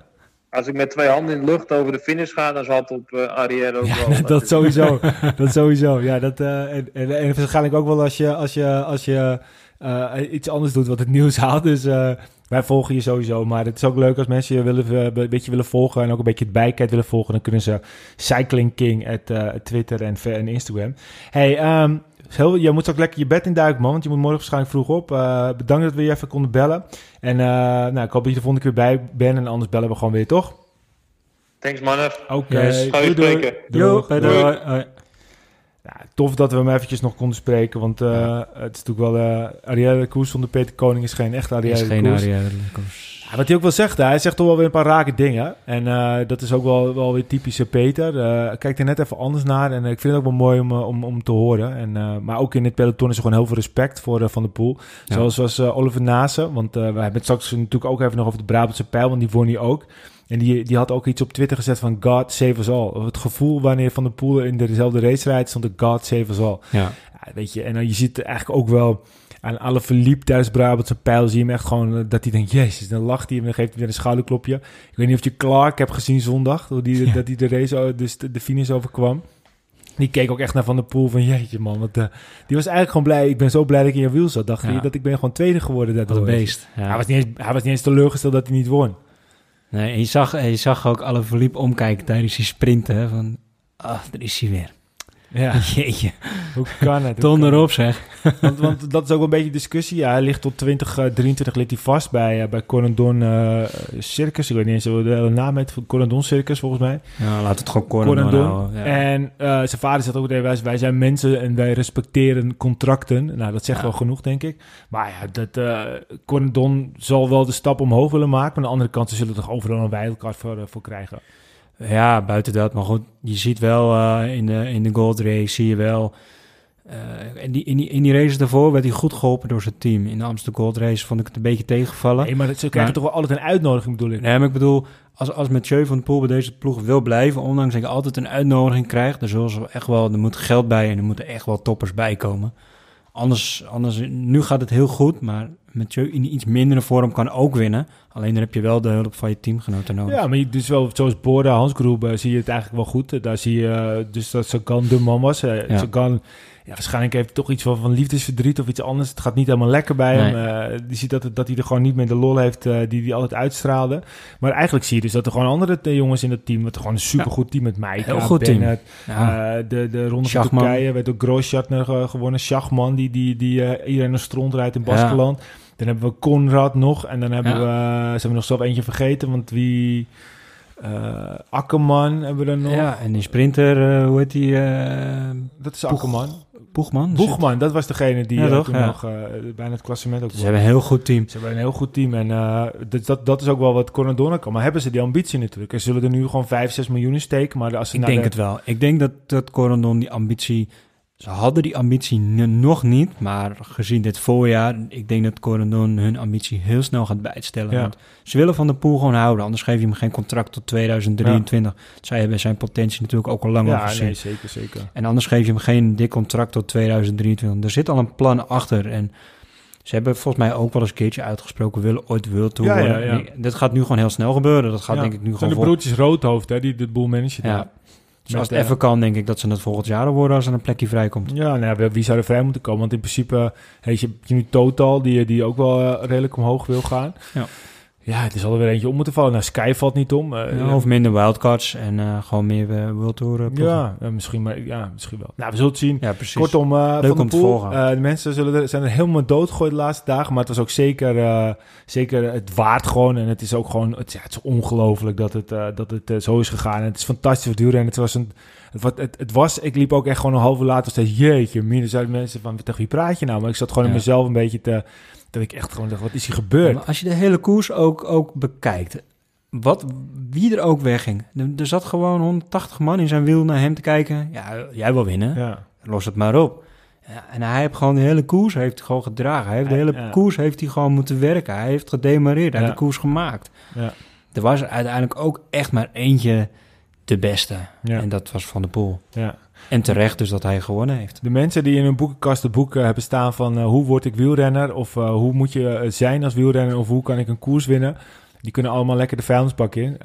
Als ik met twee handen in de lucht over de finish ga, dan zal het op Arrière ook wel. Dat sowieso. (laughs) dat sowieso. Ja, dat, eh, en, en, en waarschijnlijk ook wel als je, als je, als je eh, iets anders doet wat het (laughs) nieuws haalt. Dus eh, wij volgen je sowieso. Maar het is ook leuk als mensen je willen, een beetje willen volgen en ook een beetje het bijkijt willen volgen. Dan kunnen ze Cycling King at Twitter en, en Instagram. Hey, ehm, heel, je moet ook lekker je bed induiken, man. Want je moet morgen waarschijnlijk vroeg op. Eh, bedankt dat we je even konden bellen. En eh, nou, ik hoop dat je de volgende keer bij bent. En anders bellen we gewoon weer, toch? Thanks mannen. Oké. Yes. Ga je doei, doei. spreken. Doei. Ja, tof dat we hem eventjes nog konden spreken. Want eh, het is natuurlijk wel... eh Arielle de Koers zonder Peter Koning is geen echte Arielle Is de geen Koers. Arielle de Koers. Ja, wat hij ook wel zegt, hij zegt toch wel weer een paar rake dingen. En eh, dat is ook wel, wel weer typische Peter. Eh kijkt er net even anders naar. En eh, ik vind het ook wel mooi om, om, om te horen. En, maar ook in het peloton is er gewoon heel veel respect voor Van der Poel. Ja. Zoals, eh, Oliver Nase. Want we hebben het straks natuurlijk ook even nog over de Brabantse pijl. Want die won hij ook. En die, die had ook iets op Twitter gezet van God save us all. Het gevoel wanneer Van der Poel in dezelfde race rijdt, stond er God save us all. Ja. Ja, weet je, en dan je ziet eigenlijk ook wel aan alle verliep tijdens Brabantse pijl, zie je hem echt gewoon eh, dat hij denkt, jezus, dan lacht hij en dan geeft hij weer een schouderklopje. Ik weet niet of je Clark hebt gezien zondag, hoe die, Ja. dat hij de race, dus de, de finish overkwam. Die keek ook echt naar Van der Poel van, jeetje man, want, eh, die was eigenlijk gewoon blij. Ik ben zo blij dat ik in je wiel zat. Dacht Ja. hij dat ik ben gewoon tweede geworden Wat daardoor. een beest. Ja. Hij was, niet eens, hij was niet eens teleurgesteld dat hij niet won. Nee, en je zag, je zag ook alle verliep omkijken tijdens die sprinten. Van, ah, daar is hij weer. Ja, (laughs) Jeetje, hoe kan het? Ton erop zeg. het? (laughs) Want, want dat is ook een beetje discussie. Ja, hij ligt tot 2023 ligt hij vast bij, eh, bij Corendon eh, Circus. Ik weet niet eens hoe de naam heet. Corendon Circus, volgens mij. Ja, laat het gewoon Corendon Corendon. houden. Ja. En eh, zijn vader zegt ook, wij, wij zijn mensen en wij respecteren contracten. Nou, dat zegt Ja. wel genoeg, denk ik. Maar ja, dat, eh Corendon zal wel de stap omhoog willen maken. Maar aan de andere kant, ze zullen toch overal een wildcard voor, eh, voor krijgen. Ja, buiten dat. Maar goed, je ziet wel eh, in, de, in de Gold Race, zie je wel... eh, in, die, in, die, in die race daarvoor werd hij goed geholpen door zijn team. In de Amsterdam Gold Race vond ik het een beetje tegenvallen. Nee, maar ze krijgen toch wel altijd een uitnodiging, bedoel ik. Nee, maar ik bedoel, als, als Mathieu van der Poel bij deze ploeg wil blijven... ondanks dat je altijd een uitnodiging krijgt... dan zullen ze echt wel, er moet geld bij en er moeten echt wel toppers bij komen. Anders, anders, nu gaat het heel goed, maar Mathieu in iets mindere vorm kan ook winnen. Alleen dan heb je wel de hulp van je teamgenoten nodig. Ja, maar je, dus wel, zoals Bora, Hansgroep, eh, zie je het eigenlijk wel goed. Eh, Daar zie je eh, dus dat Sagan de man was. Eh Ja. Sagan, ja, waarschijnlijk heeft hij toch iets van, van liefdesverdriet of iets anders. Het gaat niet helemaal lekker bij Nee. hem. Eh, je ziet dat, het- dat hij er gewoon niet meer de lol heeft eh, die hij altijd uitstraalde. Maar eigenlijk zie je dus dat er gewoon andere eh, jongens in dat team... wat gewoon een supergoed team met Maika, Heel goed team. Bennett, Ja. eh, de, de ronde van. Turkije werd door Grosjatner gewonnen. Schachman, die, die, die iedereen een stront rijdt in Baskeland. Dan hebben we Conrad nog. En dan hebben Ja. we... Zijn we nog zelf eentje vergeten? Want wie... eh Akkerman hebben we er nog. Ja, en die sprinter, hoe heet die? Dat is Akkerman. Boegman? Boegman, dat was degene die Ja, eh, toch? toen Ja. nog eh, bijna het klassement ook Ze hebben een heel goed team. Ze hebben een heel goed team en eh, dat, dat, dat is ook wel wat Coronadona kan. Maar hebben ze die ambitie natuurlijk? En zullen er nu gewoon 5, 6 miljoen in steken? Maar als ze Ik denk de- het wel. Ik denk dat, dat Corendon die ambitie... Ze hadden die ambitie nog niet, maar gezien dit voorjaar... Ik denk dat Corendon hun ambitie heel snel gaat bijstellen. Ja. Want ze willen Van de Poel gewoon houden. Anders geef je hem geen contract tot 2023. Zij hebben zijn potentie natuurlijk ook al lang Ja, nee, zeker, zeker. En anders geef je hem geen dik contract tot 2023. Er zit al een plan achter. En ze hebben volgens mij ook wel eens een keertje uitgesproken... willen ooit World Tour Ja, ja, worden. ja. Ik- Dit gaat nu gewoon heel snel gebeuren. Dat gaat Ja. denk ik nu zijn gewoon de vol- broertjes Roodhoofd, hè, die de boel managen. Ja. Dus als het eh, even kan, denk ik dat ze het volgend jaar al worden als er een plekje vrijkomt. Ja, nou ja, wie- zou er vrij moeten komen? Want in principe je, heb je nu Total, die, die ook wel eh, redelijk omhoog wil gaan. Ja. Ja, het is al weer eentje om moeten vallen. Nou, Sky valt niet om. Eh, Ja, of minder wildcards en eh, gewoon meer eh, World Tour. ja, misschien, maar, ja, misschien wel. Nou, we zullen het zien. ja, precies. Kortom, Leuk van om de te volgen. de mensen zullen er, zijn er helemaal doodgegooid de laatste dagen. Maar het was ook zeker, zeker het waard gewoon. En het is ook gewoon, het, ja, het is ongelooflijk dat het, dat het zo is gegaan. En het is fantastisch voor duren. En het was een, het, wa- het, het was, ik liep ook echt gewoon een uur later steeds, jeetje, minus uit mensen van, tegen wie praat je nou? Maar ik zat gewoon in mezelf een beetje te, dat ik echt gewoon dacht, wat is hier gebeurd? Maar als je de hele koers ook, ook bekijkt, wat, wie er ook wegging. Er, er zat gewoon 180 man in zijn wiel naar hem te kijken. Ja, jij wil winnen, Ja, los het maar op. Ja, en hij heeft gewoon de hele koers heeft gewoon gedragen. Hij heeft de hele ja. koers heeft hij gewoon moeten werken. Hij heeft gedemareerd, hij heeft de koers gemaakt. ja, Er was er uiteindelijk ook echt maar eentje de beste. En dat was Van de Poel. ja. En terecht dus dat hij gewonnen heeft. De mensen die in hun boekenkast de boeken hebben staan van eh, hoe word ik wielrenner of eh, hoe moet je eh, zijn als wielrenner of hoe kan ik een koers winnen, die kunnen allemaal lekker de vuilnisbak in.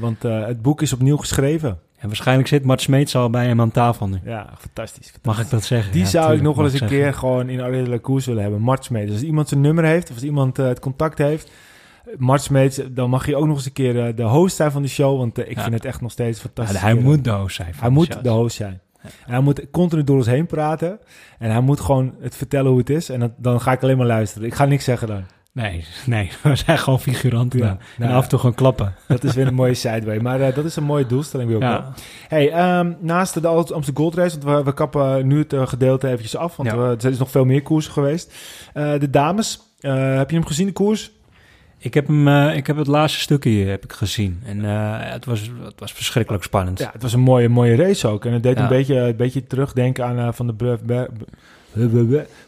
Want het boek is opnieuw geschreven. En waarschijnlijk zit Mart Smeets al bij hem aan tafel nu. Ja, fantastisch. Mag ik dat zeggen? Die Ja, zou ik nog wel eens een keer gewoon in Arena Koers willen hebben. Mart Smeets. Als iemand zijn nummer heeft of als iemand het contact heeft, Mart Smeets, dan mag je ook nog eens een keer de host zijn van de show. Want ik Ja. vind het echt nog steeds Ja, fantastisch. hij moet de host zijn. Hij moet shows. de host zijn. En hij moet continu door ons heen praten. En hij moet gewoon het vertellen hoe het is. En dat, dan ga ik alleen maar luisteren. Ik ga niks zeggen dan. Nee, (laughs) nee, we zijn gewoon figuranten Ja, dan. nou en af en toe gewoon klappen. Dat is weer een mooie sideway. Maar eh, dat is een mooie doelstelling weer ook wel. Ja. Hey, ehm, naast de Amsterdam Gold Race, want we, we kappen nu het eh, gedeelte eventjes af, want Ja. we, er is nog veel meer koersen geweest. Eh, de dames, heb je hem gezien, de koers? Ik heb, hem, eh, ik heb het laatste stukje hier, heb ik gezien. En eh, het, was, het was verschrikkelijk spannend. Ja, het was een mooie, mooie race ook. En het deed Ja. een, beetje, een beetje terugdenken aan eh, Van de Bre-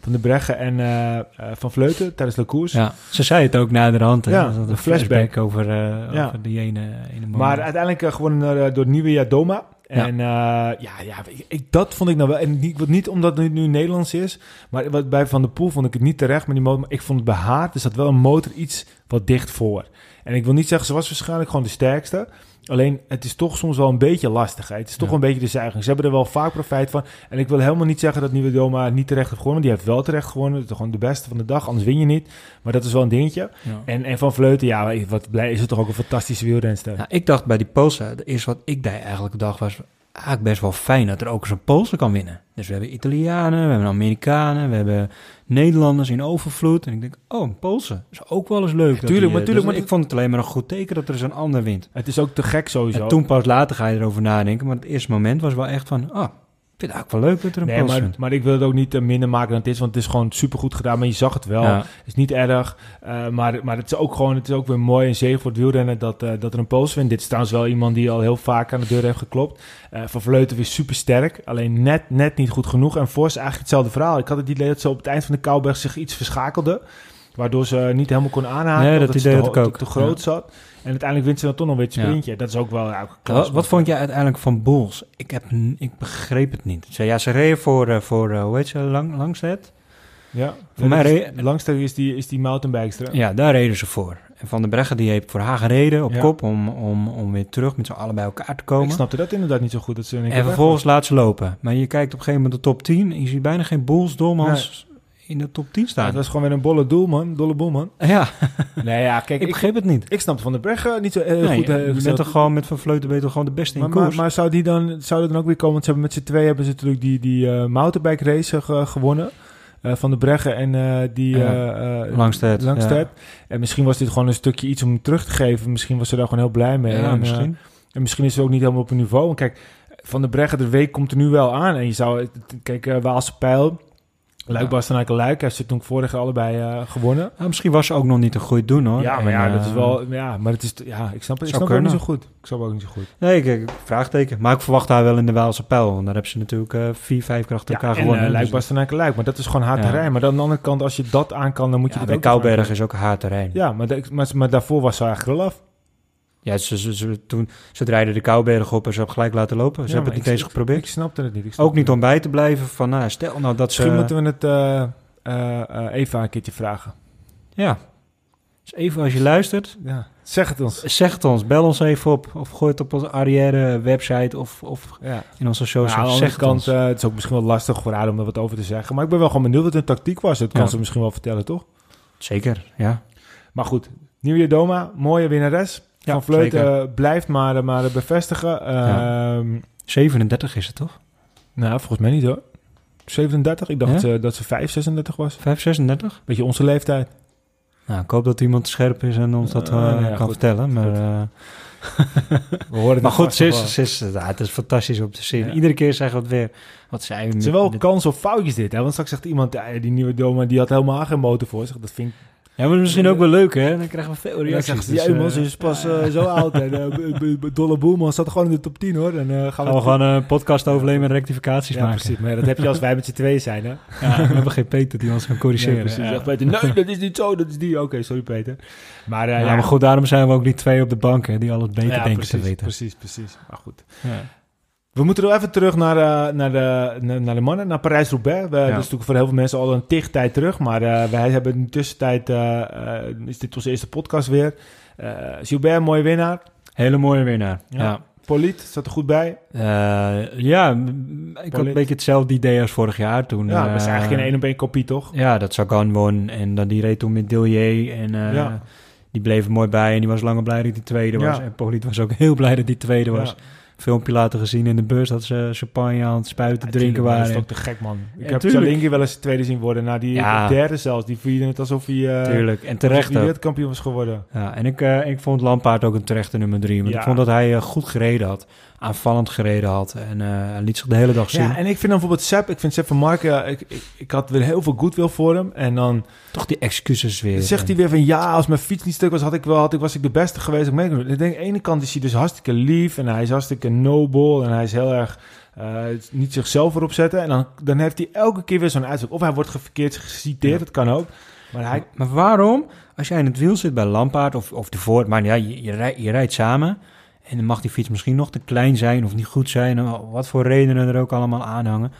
Van de Breggen en Van Vleuten tijdens de koers. Ja, ze zei het ook naderhand. Ja, Dat was een flashback. over, eh, Ja. over die ene, ene. Maar uiteindelijk gewonnen door Nieuwe Doma. Ja. En uh, ja, ja ik, ik, dat vond ik nou wel. En niet, niet omdat het nu, Nederlands is. Maar wat bij Van der Poel vond ik het niet terecht met die motor. Maar ik vond het bij haar. Er wel een motor iets wat dicht voor. En ik wil niet zeggen, ze was waarschijnlijk gewoon de sterkste. Alleen, het is toch soms wel een beetje lastig. Hè? Het is toch Ja. een beetje de zuiging. Ze hebben er wel vaak profijt van. En ik wil helemaal niet zeggen dat Nieuwe Doma niet terecht heeft gewonnen. Die heeft wel terecht gewonnen. Het is gewoon de beste van de dag. Anders win je niet. Maar dat is wel een dingetje. Ja. En, en Van Vleuten, ja, wat blij is het toch ook een fantastische wielrenster. Ja, ik dacht bij die Polsa, de eerste wat ik daar eigenlijk dacht was... eigenlijk best wel fijn dat er ook eens een Poolse kan winnen. Dus we hebben Italianen, we hebben Amerikanen, we hebben Nederlanders in overvloed. En ik denk, oh, een Poolse is ook wel eens leuk. tuurlijk, die, maar eh, tuurlijk, dus maar ik vond het alleen maar een goed teken dat er eens een ander wint. Het is ook te gek sowieso. En toen pas later ga je erover nadenken. Maar het eerste moment was wel echt van, ah, vind het eigenlijk wel leuk dat er een Nee, maar, maar ik wil het ook niet eh, minder maken dan het is, want het is gewoon supergoed gedaan. Maar je zag het wel. Ja. Het is niet erg, eh, maar, maar het is ook gewoon het is ook weer mooi en zegen voor het wielrennen dat, eh, dat er een Poos wint. Dit is trouwens wel iemand die al heel vaak aan de deur heeft geklopt. Van Vleuten weer super sterk, alleen net, net niet goed genoeg. En Vos eigenlijk hetzelfde verhaal. Ik had het idee dat ze op het eind van de Kouwberg zich iets verschakelde. Waardoor ze niet helemaal kon aanhaken. Nee, dat idee te, had ik ook. te, te groot Ja. zat. En uiteindelijk wint ze dan toch nog weer het Ja. sprintje. Dat is ook wel ja. Wat, wat vond jij uiteindelijk van Bulls? Ik, heb, ik begreep het niet. Ze, ja, ze reden voor, eh, voor eh, hoe heet ze, Lang, Langstedt? Ja, Voor mij is- is die, is die mountainbikster. Ja, daar reden ze voor. En Van der Breggen die heeft voor haar gereden op Ja. kop om, om, om weer terug met z'n allen bij elkaar te komen. Ik snapte dat inderdaad niet zo goed. Dat ze En vervolgens laat ze lopen. Maar je kijkt op een gegeven moment de top 10 en je ziet bijna geen Bulls, Dolmans in de top 10 Ja, staan. het was gewoon weer een bolle doel, man. Dolle boel, man. Ja, Nee, ja, kijk, ik begreep het niet. ik snapte Van de Breggen niet zo Nee, goed. eh, je bent toch gewoon met Van Vleuten toch gewoon de beste in maar, maar, koers? maar zou die dan, zou dat dan ook weer komen? Want ze hebben met z'n twee hebben ze natuurlijk die, die eh, mountainbike race ge- gewonnen. Eh, van de Breggen en eh, die Ja. eh, eh, Langstedt. En misschien was dit gewoon een stukje iets om terug te geven. Misschien was ze daar gewoon heel blij mee. ja, en, eh, misschien. En misschien is het ook niet helemaal op een niveau. Want kijk, Van de Breggen, de week komt er nu wel aan. En je zou, kijk, eh Waalse Pijl, Luik. Bastenaken, Luik, heeft ze toen vorig jaar allebei eh, gewonnen. Ja, misschien was ze ook nog niet een goed doen hoor. Ja, maar En, ja, dat eh, is wel, ja, maar het is, ja, ik snap het, ik snap het ook niet zo goed. Ik snap het ook niet zo goed. Nee, ik, vraagteken. Maar ik verwacht haar wel in de Waalse pijl. Want daar hebben ze natuurlijk eh, vier, vijf keer achter Ja, elkaar en gewonnen. uh, Luik, Dus- Bastenaken, Luik, maar dat is gewoon hard Ja. terrein. Maar aan de andere kant, als je dat aan kan, dan moet je ja, bij Kouwberg nog is ook hard terrein. Ja, maar, de- maar, maar daarvoor was ze eigenlijk af. Ja, ze, ze, ze, toen, ze draaiden de Kouwberg op en ze hebben gelijk laten lopen. Ze Ja, hebben het niet eens geprobeerd. Ik snapte het niet. Snapte Ook niet om bij te blijven van, nou, stel nou dat ze... Misschien moeten we het eh, eh, eh, Eva een keertje vragen. Ja. Dus even als je luistert, Ja. Zeg het ons. zeg het ons. Bel ons even op. Of gooi het op onze Arrière website of, of Ja. in onze Ja, socials. aan de zeg kant, ons. eh, het is ook misschien wel lastig voor haar om er wat over te zeggen. Maar ik ben wel gewoon benieuwd wat hun tactiek was. Dat kan ze misschien wel vertellen, toch? Zeker, ja. Maar goed, Nieuwe Doma, mooie winnares. Ja, Van Vleuten eh, blijft maar, maar bevestigen. Ja. Ehm, 37 is het toch? Nou, volgens mij niet hoor. 37? Ik dacht Ja? dat, ze, dat ze 5, 36 was. 5, 36? Beetje onze leeftijd. Nou, ik hoop dat iemand scherp is en ons dat eh, kan goed. vertellen. Maar, eh, (laughs) We horen het maar goed, vast ze nog is, wel. ze is, ja, het is fantastisch om te zien. Ja. Iedere keer zeggen we het weer. Wat zei we Het zijn wel kans op foutjes dit, hè? Want straks zegt iemand, die nieuwe Doma, die had helemaal geen motor voor zich. Dat vind ik... Ja, maar misschien ook wel leuk, hè? Dan krijgen we veel En dan reacties. ze, Dus, ja, man, eh, ze is pas eh, zo oud. En uh, Dolle Boelman staat gewoon in de top 10, hoor. En eh, gaan gaan we gewoon een podcast overleven met rectificaties Ja, maken. precies. Maar ja, dat heb je als wij met z'n tweeën zijn, hè? Ja, we hebben geen Peter die ons kan corrigeren. Ja, precies. Ja. Zegt Peter, nee, dat is niet zo, dat is die. Oké, sorry Peter. Maar eh, Ja, ja, maar goed, daarom zijn we ook die twee op de bank hè, die alles beter ja, denken te weten. Precies, precies. Maar goed. Ja. We moeten nog even terug naar, eh, naar, de, naar, naar de mannen, naar Parijs-Roubaix. Dat is natuurlijk voor heel veel mensen al een tig tijd terug. Maar eh, wij hebben in de tussentijd, eh, eh, is dit onze eerste podcast weer. Eh Gilbert, mooie winnaar. Hele mooie winnaar. Ja. Ja, Poliet, zat er goed bij. Eh, ja ik had een beetje hetzelfde idee als vorig jaar toen. Ja, dat is eh, eigenlijk geen één op één kopie, toch? Ja, dat Sagan won en dan die reed toen met Dillier en eh, Ja. die bleef er mooi bij en die was langer blij dat hij tweede was. En Poliet was ook heel blij dat hij tweede was. Filmpje later gezien in de bus dat ze champagne aan het spuiten, Ja, drinken waren. Dat is ook te gek, man. Ik Ja, heb tuurlijk. Chalingi wel eens tweede zien worden. Na die Ja. derde zelfs. Die vierde het alsof hij... eh, Tuurlijk, en terecht hij wereldkampioen was geworden. Ja, en ik, eh, ik vond Lampaard ook een terechte nummer drie. Want ik vond dat hij eh, goed gereden had. Aanvallend gereden had. En eh, hij liet zich de hele dag zien. Ja, en ik vind dan bijvoorbeeld Sepp, ik vind Sepp van Marken, ik, ik, ik had weer heel veel goodwill voor hem. En dan Toch die excuses weer. zegt hij weer van ja, als mijn fiets niet stuk was, had ik wel, had ik, was ik de beste geweest. Ik, merk, het. ik denk, aan de ene kant is hij dus hartstikke lief en hij is hartstikke nobel en hij is heel erg eh, niet zichzelf erop zetten. En dan, dan heeft hij elke keer weer zo'n uitspraak. Of hij wordt verkeerd geciteerd, Ja. dat kan ook. Maar hij, Maar waarom, als jij in het wiel zit bij Lampaard of, of de Voort, maar ja, je, je, rij- je rijdt samen en dan mag die fiets misschien nog te klein zijn of niet goed zijn, wat voor redenen er ook allemaal aanhangen.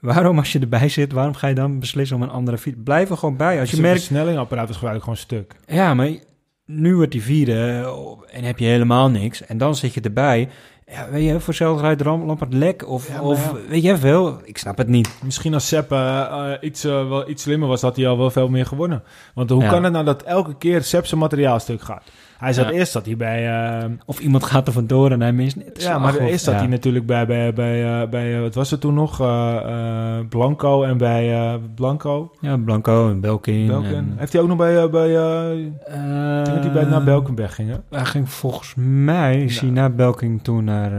Waarom, als je erbij zit, waarom ga je dan beslissen om een andere fiets? Blijf er gewoon bij. Als je merkt, versnellingapparaat is gewoon gewoon stuk. ja, maar nu wordt die vierde en heb je helemaal niks. En dan zit je erbij Ja, weet je, voor rijdt Lampard lek of, Ja, of ja. weet jij veel? Ik snap het niet. Misschien als Sepp eh, iets, eh, wel, iets slimmer was, had hij al wel veel meer gewonnen. Want hoe kan het nou dat elke keer Sepp zijn materiaalstuk gaat? Hij zat Ja. eerst zat hij bij... eh, Of iemand gaat er vandoor en hij mist net. de ja, maar eerst zat ja. hij natuurlijk bij, bij, bij, eh, bij eh, wat was het toen nog? Eh, Blanco en bij Blanco. Ja, Blanco en Belkin. Belkin. En, Heeft hij ook nog bij, bij dat hij bij, naar Belkin wegging, hè? Hij ging volgens mij, is hij Ja. na Belkin toen naar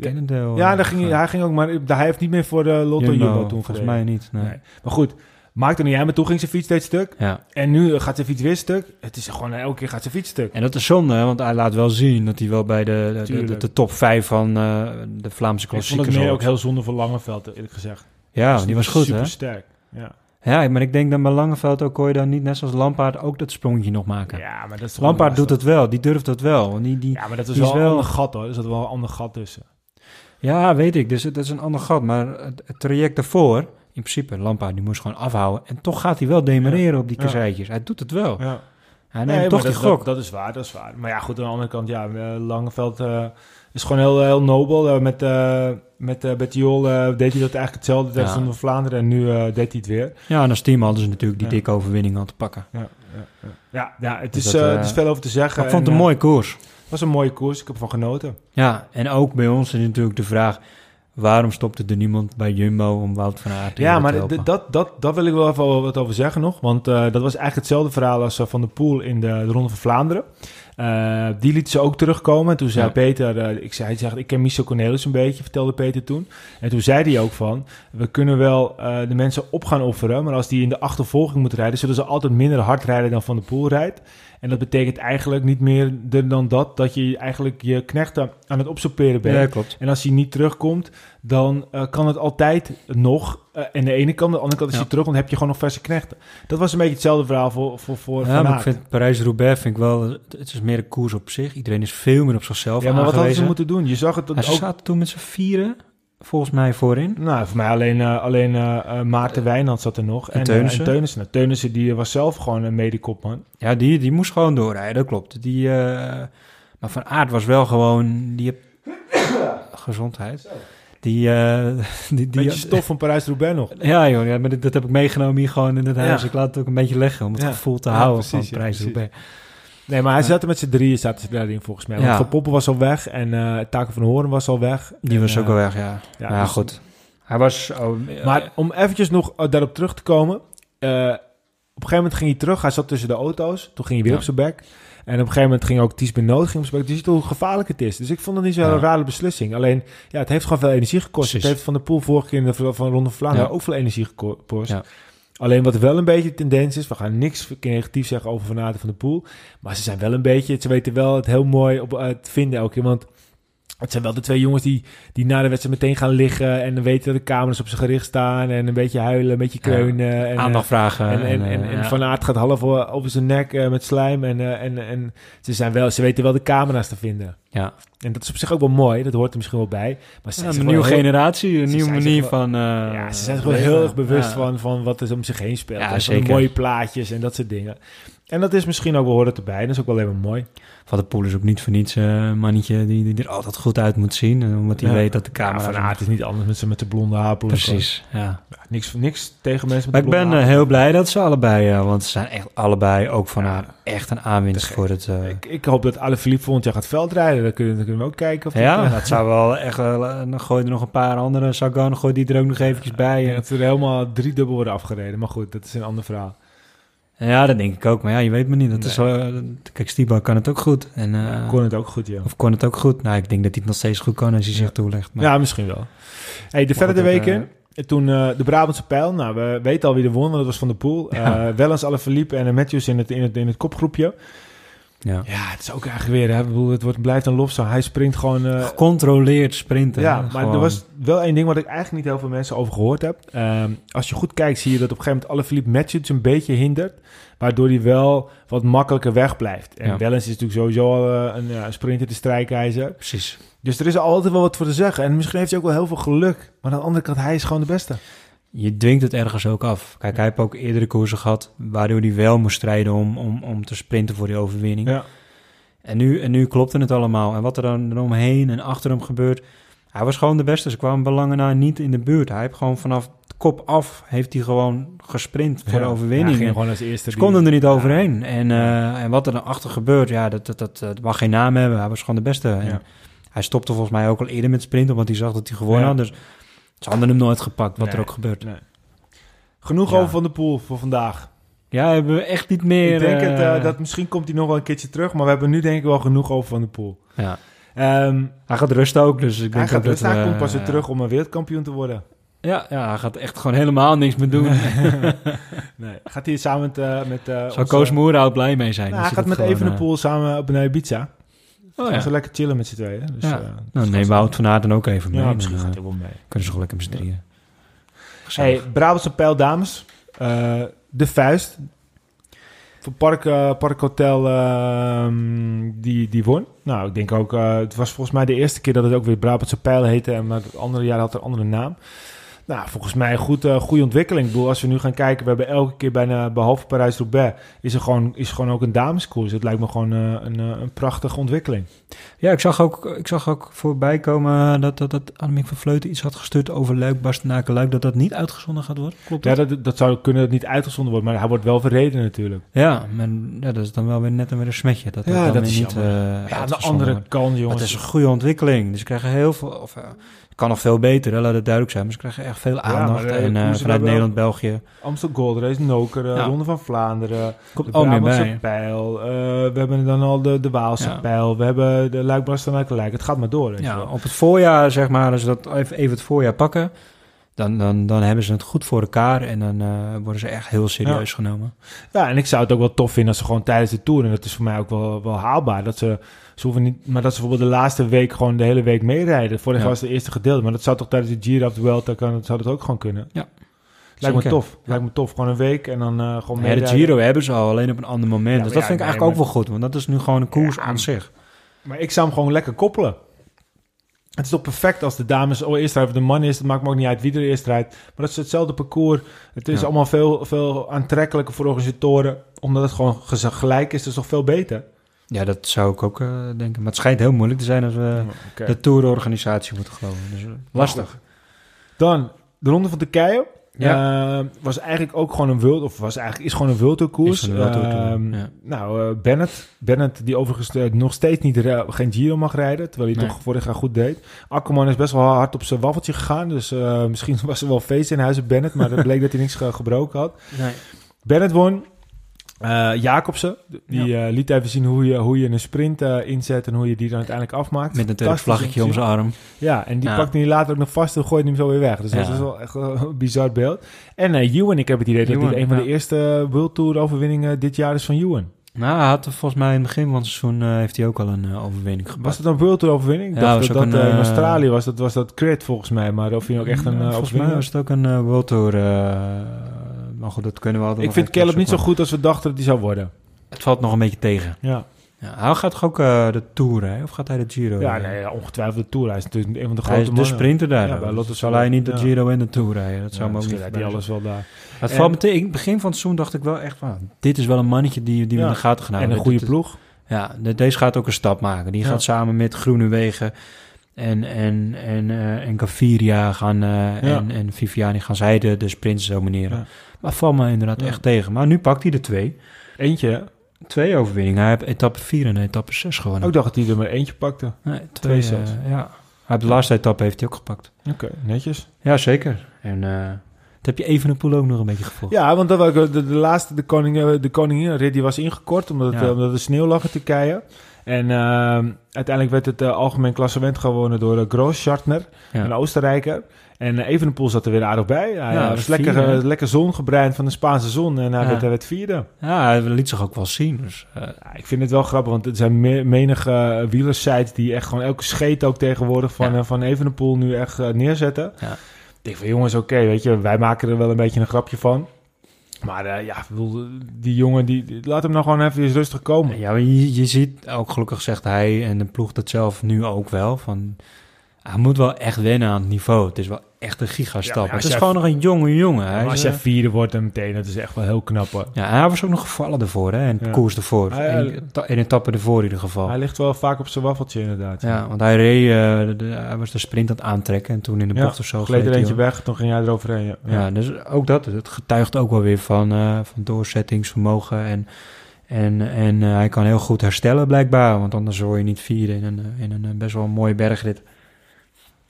Cannondale. Ja, daar ging, hij- hij ging ook, maar hij heeft niet meer voor de Lotto Jumbo, toen volgens mij niet. Nee. Nee. Maar goed, maakt er niet uit, maar toen ging zijn fiets steeds stuk. Ja. En nu eh, gaat zijn fiets weer stuk. Het is gewoon, elke keer gaat zijn fiets stuk. En dat is zonde, want hij laat wel zien dat hij wel bij de, de, de, Tuurlijk. de top 5 van eh, de Vlaamse Ik vond klassiekers het meer ook heel zonde voor Langeveld, eerlijk gezegd. Ja, die was goed, super hè? sterk. Ja. Ja, maar ik denk dat bij Langeveld ook kon je dan niet, net zoals Lampaard, ook dat sprongetje nog maken. ja, maar dat is Lampaard doet het wel, die durft dat wel. Die, die, Ja, maar dat is wel is een ander gat hoor. Er zat wel een ander gat tussen. Ja, weet ik. Dus het is een ander gat. Maar het, het traject daarvoor, in principe, Lampaard, die moest gewoon afhouden. En toch gaat hij wel demereren op die kasseitjes. Hij doet het wel. Ja. Hij neemt Nee, toch die dat, gok. Dat, dat is waar, dat is waar. Maar ja, goed, aan de andere kant, ja, eh, Langeveld eh, is gewoon heel, heel nobel. Eh, met uh, met uh, Bettiol eh, deed hij dat eigenlijk hetzelfde tijdens Ja. de Vlaanderen. En nu deed hij het weer. Ja, en als team hadden ze natuurlijk die dikke overwinning al te pakken. Ja, ja, ja. ja, ja het, Dus is, dat, het is veel over te zeggen. Ik vond het En, een mooie koers. Het was een mooie koers. Ik heb ervan genoten. Ja, en ook bij ons is natuurlijk de vraag... waarom stopte er niemand bij Jumbo om Wout van Aert te Ja, maar te helpen? dat, dat, dat wil ik wel even wat over zeggen nog. Want eh, dat was eigenlijk hetzelfde verhaal als eh, Van de Poel in de, de Ronde van Vlaanderen. Eh, die liet ze ook terugkomen. En toen zei Ja. Peter, ik, zei, hij zegt, ik ken Michel Cornelis een beetje, vertelde Peter toen. En toen zei hij ook van, we kunnen wel de mensen op gaan offeren. Maar als die in de achtervolging moeten rijden, zullen ze altijd minder hard rijden dan Van de Poel rijdt. En dat betekent eigenlijk niet meer dan dat, dat je eigenlijk je knechten aan het opsoeperen bent. Ja, klopt. En als hij niet terugkomt, dan eh, kan het altijd nog. eh en de ene kant, de andere kant, als Ja. hij terugkomt, heb je gewoon nog verse knechten. Dat was een beetje hetzelfde verhaal voor, voor, voor Ja, maar ik vind Parijs-Roubaix vind ik wel... Het is meer een koers op zich. Iedereen is veel meer op zichzelf Ja, maar wat hadden ze moeten doen? Je zag het dan ze ook. zaten toen met z'n vieren, volgens mij, voorin. Nou, voor mij alleen, eh, alleen eh, eh, Maarten Wijnand zat er nog. en En, Teunissen. en Teunissen. Nou, Teunissen die was zelf gewoon een medekopman. Ja, die, die moest gewoon doorrijden, dat klopt. Die, maar Van Aert was wel gewoon... Die heb... (coughs) Gezondheid. Die... (laughs) die, die Beetje stof van Parijs-Roubaix nog. (laughs) Ja, joh, ja, maar dit, dat heb ik meegenomen hier gewoon in het huis. Ja. Ik laat het ook een beetje leggen om het Ja. gevoel te Ja, houden precies, van Parijs-Roubaix. Nee, maar hij Ja. zat er met z'n drieën, zaten ze daarin volgens mij. Want Ja. Van Poppen was al weg en eh Taken van Horen was al weg. Die En, was ook eh, al weg, ja. ja, dus- goed. Hij was... Oh, Maar om eventjes nog eh, daarop terug te komen. eh, op een gegeven moment ging hij terug. Hij zat tussen de auto's. Toen ging hij weer Ja. op zijn bek. En op een gegeven moment ging ook Ties Benoot ging op zijn bek. Dus je ziet hoe gevaarlijk het is. Dus ik vond het niet zo'n Ja. rare beslissing. Alleen, ja, het heeft gewoon veel energie gekost. Precies. Het heeft Van de Poel vorige keer in de van Ronde van Vlaanderen Ja. ook veel energie gekost. Ja. Alleen wat wel een beetje de tendens is, we gaan niks negatief zeggen over Van Aert en Van de Poel. Maar ze zijn wel een beetje, ze weten wel het heel mooi op eh, te vinden elke keer. Want het zijn wel de twee jongens die, die na de wedstrijd meteen gaan liggen. En dan weten dat de camera's op ze gericht staan. En een beetje huilen, een beetje kreunen. en, eh, aandacht vragen. en, en, en, eh, en ja. Van Aert gaat half o- over zijn nek eh, met slijm. En, eh, en, en ze, zijn wel, ze weten wel de camera's te vinden. Ja. En dat is op zich ook wel mooi. Dat hoort er misschien wel bij. Maar ze Ja, zijn een nieuwe heel- generatie, een nieuwe manier wel- van... eh, ja, ze zijn leven. heel erg bewust van, van wat er om zich heen speelt. Ja, en van mooie plaatjes en dat soort dingen. En dat is misschien ook wel hoort erbij. Dat is ook wel even mooi. Van de Poel is ook niet voor niets eh, een mannetje die, die er altijd goed uit moet zien. En Omdat hij Ja. weet dat de Ja, camera... van Aert is niet anders met met de blonde haarpel. Precies, ja. niks, niks tegen mensen Maar met ik ben eh, heel blij dat ze allebei... eh, want ze zijn echt allebei ook van haar echt een aanwinst voor het... eh, Ik, ik hoop dat Alaphilippe volgend jaar gaat veldrijden. Dan kunnen, dan kunnen we ook kijken. Of ja, eh, dat zou wel echt... eh, dan gooi er nog een paar andere. Sagan gooi die er ook nog eventjes bij. En- dat er helemaal drie dubbel worden afgereden. Maar goed, dat is een ander verhaal. Ja, dat denk ik ook. Maar ja, je weet maar niet. Dat is, wel- kijk, Stiba kan het ook goed. En, Ja, kon het ook goed, ja. Of kon het ook goed? Nou, ik denk dat hij het nog steeds goed kan als hij Ja. zich toelegt. Maar, Ja, misschien wel. Hey, de Maar verder de goed, week eh, Toen de Brabantse pijl. Nou, we weten al wie er won, dat was Van de Poel. Ja. Wellens, Alaphilippe en Matthews in het, in, het, in het kopgroepje. Ja. Ja, het is ook eigenlijk weer... Hè, ik bedoel, het wordt, blijft een lofzang. Hij sprint gewoon... eh, Gecontroleerd sprinten. ja, maar gewoon. er was wel één ding wat ik eigenlijk niet heel veel mensen over gehoord heb. Ehm, als je goed kijkt, zie je dat op een gegeven moment Alaphilippe Matthews een beetje hindert. Waardoor hij wel wat makkelijker wegblijft. En Ja. Wellens is natuurlijk sowieso al eh, een een sprinter, de strijkijzer. Precies. Dus er is altijd wel wat voor te zeggen. En misschien heeft hij ook wel heel veel geluk. Maar aan de andere kant, hij is gewoon de beste. Je dwingt het ergens ook af. Kijk, hij heeft ook eerdere koersen gehad... waardoor hij wel moest strijden om, om, om te sprinten voor die overwinning. Ja. En nu, en nu klopte het allemaal. En wat er dan eromheen en achter hem gebeurt. Hij was gewoon de beste. Ze kwamen belangen na niet in de buurt. Hij heeft gewoon vanaf de kop af heeft hij gewoon gesprint voor de Ja, overwinning. ging En gewoon als eerste. Ze konden er niet overheen. En, eh, en wat er dan achter gebeurt, ja, dat, dat, dat, dat mag geen naam hebben. Hij was gewoon de beste. En Ja. Hij stopte volgens mij ook al eerder met sprinten, want hij zag dat hij gewonnen Ja. had. Dus ze hadden hem nooit gepakt, wat Nee. er ook gebeurt. Nee. Genoeg over Van de Poel voor vandaag. Ja, hebben we echt niet meer... ik denk het, eh, eh, dat misschien komt hij nog wel een keertje terug, maar we hebben nu denk ik wel genoeg over Van de Poel. ja. Ehm Hij gaat rusten ook, dus ik denk hij gaat ook dat... hij komt pas weer terug om een wereldkampioen te worden. Ja, ja, hij gaat echt gewoon helemaal niks meer doen. nee. (laughs) Gaat hij samen met... eh met eh, Zou onze- Koos Moerhout blij mee zijn. Nou, hij gaat met gewoon, Evenepoel samen op naar Ibiza. Eh, Oh ja, ze lekker chillen met z'n tweeën. Dus, Ja. eh, nou dus neem Wout van Aert dan ook even mee. Ja, misschien eh, gaat hij wel mee. kunnen ze gewoon lekker met z'n drieën. Hey, Brabantse Pijl Dames. Eh, de Vuist. Van Park, eh, Park Hotel ehm, die, die won. Nou, ik denk ook... eh, het was volgens mij de eerste keer dat het ook weer Brabantse Pijl heette. En maar het andere jaar had het een andere naam. Nou, volgens mij een goed, eh, goede ontwikkeling. Ik bedoel, als we nu gaan kijken... We hebben elke keer bijna, behalve Parijs-Roubaix... Is er gewoon, is er gewoon ook een dameskoers. Het lijkt me gewoon eh, een, eh, een prachtige ontwikkeling. Ja, ik zag ook, ik zag ook voorbij komen dat, dat, dat Annemiek van Vleuten iets had gestuurd over Luik, Bastenaken, Luik, dat dat niet uitgezonden gaat worden. Klopt Ja, dat? dat, dat zou kunnen dat niet uitgezonden wordt. Maar hij wordt wel verreden natuurlijk. Ja, maar ja, dat is dan wel weer net een weer een smetje. Dat Ja, dat, dat is niet Ja, aan de andere kant, jongens. het is een goede ontwikkeling. Dus ze krijgen heel veel, of kan nog veel beter, hè, laat het duidelijk zijn. Maar ze krijgen echt veel aandacht. maar, eh, en eh, vanuit Nederland, België, Amstel Gold Race, Noker, eh, Ja. Ronde van Vlaanderen, komt de meer bij. Pijl. we hebben dan al de, de Waalse Ja. Pijl. We hebben de luik bastenaken gelijk. Het gaat maar door. Ja, op het voorjaar, zeg maar, als ze dat even, even het voorjaar pakken, dan, dan, dan hebben ze het goed voor elkaar en dan eh, worden ze echt heel serieus genomen. ja, en ik zou het ook wel tof vinden als ze gewoon tijdens de Tour... en dat is voor mij ook wel, wel haalbaar... dat ze, ze hoeven niet, maar dat ze bijvoorbeeld de laatste week gewoon de hele week meerijden. Vorig jaar Ja. was het eerste gedeelte, maar dat zou toch tijdens de Giro of de Vuelta kan, zou dat ook gewoon kunnen. Ja. Lijkt me tof. Lijkt me tof. Gewoon een week en dan eh gewoon Ja, de. Giro hebben ze al, alleen op een ander moment. Ja, dus dat vind ik eigenlijk ook wel goed, want dat is nu gewoon een koers aan zich. Maar ik zou hem gewoon lekker koppelen. Het is toch perfect als de dames oh, eerst rijden of de man is. Het maakt me ook niet uit wie er eerst rijdt. Maar dat is hetzelfde parcours. Het is Ja. allemaal veel, veel aantrekkelijker voor organisatoren. Omdat het gewoon gelijk is. Dat is toch veel beter? Ja, dat zou ik ook eh, denken. Maar het schijnt heel moeilijk te zijn als we de tourorganisatie moeten geloven. Dus eh, lastig. Dan de Ronde van Turkije. Ja. Eh, was eigenlijk ook gewoon een wild, of was eigenlijk is gewoon een een World Tour Tour, Ehm, ja. Nou, eh, Bennett, Bennett die overigens eh, nog steeds niet geen Giro mag rijden, terwijl hij Nee. toch vorig jaar goed deed. Akkerman is best wel hard op zijn waffeltje gegaan, dus (laughs) misschien was er wel feest in huis Bennett, maar het bleek dat hij niks ge- gebroken had. Nee. Bennett won. Eh, Jacobsen, die eh, liet even zien hoe je, hoe je een sprint eh, inzet en hoe je die dan uiteindelijk afmaakt. Met een Turks vlaggetje om zijn arm. Ja, en die Ja. pakte hij later ook nog vast en gooide hem zo weer weg. Dus dat is wel echt een bizar beeld. En eh Ewan, ik heb het idee dat dit een van de eerste World Tour overwinningen dit jaar is van Ewan. Nou, hij had er volgens mij in het begin van het seizoen eh, heeft hij ook al een overwinning gepakt. Was het een World Tour overwinning? Ik Ja, dacht was dat dat een, in Australië was. Dat was dat crit volgens mij. Maar of hij ook echt een Volgens mij was het ook een World Tour. Maar goed, dat kunnen we altijd Ik vind Caleb niet zo goed als we dachten dat hij zou worden. Het valt nog een beetje tegen. Ja, Ja, hij gaat toch ook eh, de Tour, hè? Of gaat hij de Giro? ja nee, ja, ongetwijfeld de Tour. Hij is natuurlijk een van de Hij grote is de mannen. sprinter daar. Ja, bij Lotto zal hij niet de. Giro en de Tour rijden? Dat zou me ook niet hij alles wel daar. Het En- valt me tegen. In het begin van het seizoen dacht ik wel echt van... Dit is wel een mannetje die, die we in de gaten gaan En houden. een goede Dit- ploeg. Ja, de- deze gaat ook een stap maken. Die gaat samen met Groenewegen en, en, en, eh, en Gaviria gaan, eh, en, en Viviani gaan zij de, de sprints domineren. Ja. Maar valt me inderdaad Ja. echt tegen. Maar nu pakt hij er twee. Eentje? Twee overwinningen. Hij heeft etappe 4 en etappe 6 gewonnen. Ook dacht dat hij er maar eentje pakte. Nee, twee, Twee eh, ja. Hij heeft de laatste etappe heeft hij ook gepakt. Oké, netjes. Ja, zeker. En dat heb je even een poel ook nog een beetje gevolgd. Ja, want dat was de, de laatste, de, koning, de koninginrit, die was ingekort omdat, het, Ja. omdat er sneeuw lag in Turkije. En ehm, uiteindelijk werd het eh, algemeen klassement gewonnen door uh, Groos Schartner, Ja. een Oostenrijker. En uh, Evenepoel zat er weer aardig bij. Hij Ja, eh, was lekker, eh, lekker zongebreind van de Spaanse zon en hij, Ja. werd, hij werd vierde. Ja, hij liet zich ook wel zien. Dus, eh, Ja, ik vind het wel grappig, want er zijn me menige uh, wielersites die echt gewoon elke scheet ook tegenwoordig van, eh, van Evenepoel nu echt eh, neerzetten. Ja. Ik denk van jongens, oké, weet je, wij maken er wel een beetje een grapje van. Maar eh, ja, die jongen, die, laat hem nou gewoon even eens rustig komen. Ja, je, je ziet ook, gelukkig zegt hij en de ploeg dat zelf nu ook wel. Van, Hij moet wel echt wennen aan het niveau. Het is wel echt een gigastap. het is jij- gewoon nog een jonge jongen. Hij als jij eh, vierde wordt en meteen, dat is echt wel heel knap hoor. ja, hij was ook nog gevallen ervoor, hè? En Ja. koers ervoor. Ah, ja. Eén ta- Eén etappe ervoor in ieder geval. Hij ligt wel vaak op zijn waffeltje inderdaad. Ja, want hij reed, eh, de- hij was de sprint aan het aantrekken en toen in de bocht of zo Gleed er hij eentje weg, toen ging jij eroverheen. Ja. Dus ook dat. Het getuigt ook wel weer van, eh, van doorzettingsvermogen. En, en, en eh, hij kan heel goed herstellen blijkbaar. Want anders word je niet vierde in een, eh, in een eh, best wel mooie bergrit.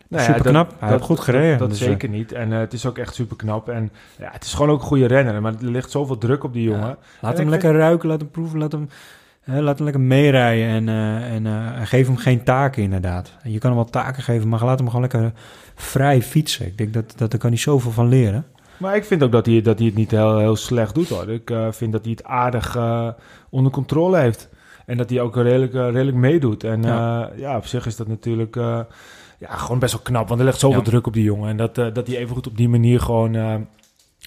Nou ja, Superknap. dat- Hij heeft goed gereden, Dat, dus, zeker niet. En eh, het is ook echt super knap. En ja, het is gewoon ook een goede renner. Maar er ligt zoveel druk op die jongen. Ja. Laat En hem lekker ruiken, laat hem proeven, laat hem, hè, laat hem lekker meerijden. En, eh, en eh, geef hem geen taken inderdaad. Je kan hem wel taken geven, maar laat hem gewoon lekker vrij fietsen. Ik denk dat, dat daar kan hij zoveel van leren. Maar ik vind ook dat hij, dat hij het niet heel, heel slecht doet hoor. Ik eh, vind dat hij het aardig eh, onder controle heeft. En dat hij ook redelijk, eh, redelijk meedoet. En ja. ja, op zich is dat natuurlijk eh, ja, gewoon best wel knap. Want er ligt zoveel Ja. druk op die jongen. En dat, eh, dat hij even goed op die manier gewoon eh,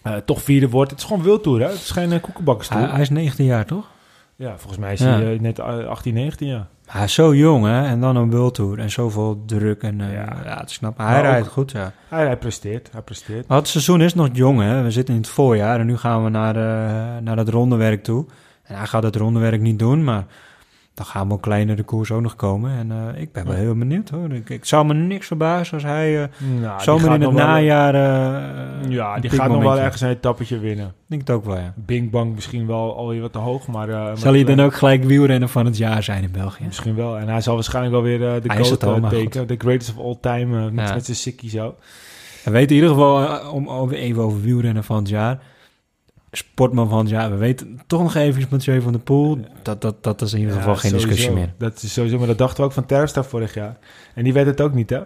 eh, toch vierde wordt. Het is gewoon wildtoer hè. Het is geen uh. Hij, hij is 19 jaar, toch? Ja, volgens mij is Ja. hij net eh, 18, 19 jaar. Hij is zo jong, hè? En dan een World Tour en zoveel druk. En Ja. ja. het is knap. Hij Maar rijdt ook- goed, ja. Hij, hij presteert, hij presteert. Maar het seizoen is nog jong, hè? We zitten in het voorjaar en nu gaan we naar, naar dat rondewerk toe. En hij gaat het rondewerk niet doen, maar dan gaan wel kleinere koers ook nog komen. En eh, ik ben wel heel benieuwd, hoor. Ik, ik zou me niks verbazen als hij eh Nou, die zomaar gaat in het najaar... eh, Ja, een die gaat nog wel ergens een etappetje winnen. Ik denk het ook wel, ja. Bing Bang misschien wel alweer wat te hoog, maar... Zal hij dan ook gelijk wielrenner van het jaar zijn in België? Misschien wel. En hij zal waarschijnlijk wel weer de Hij GOAT teken. De greatest of all time, met, Ja. met zijn sikkie zo. We weten in ieder geval, om om even over wielrennen van het jaar... Sportman van het jaar. We weten toch nog even met Jay van der Poel. Dat, dat, dat is in ieder geval Ja, geen discussie sowieso. meer. Dat is sowieso, maar dat dachten we ook van Terpstra vorig jaar. En die weet het ook niet, hè?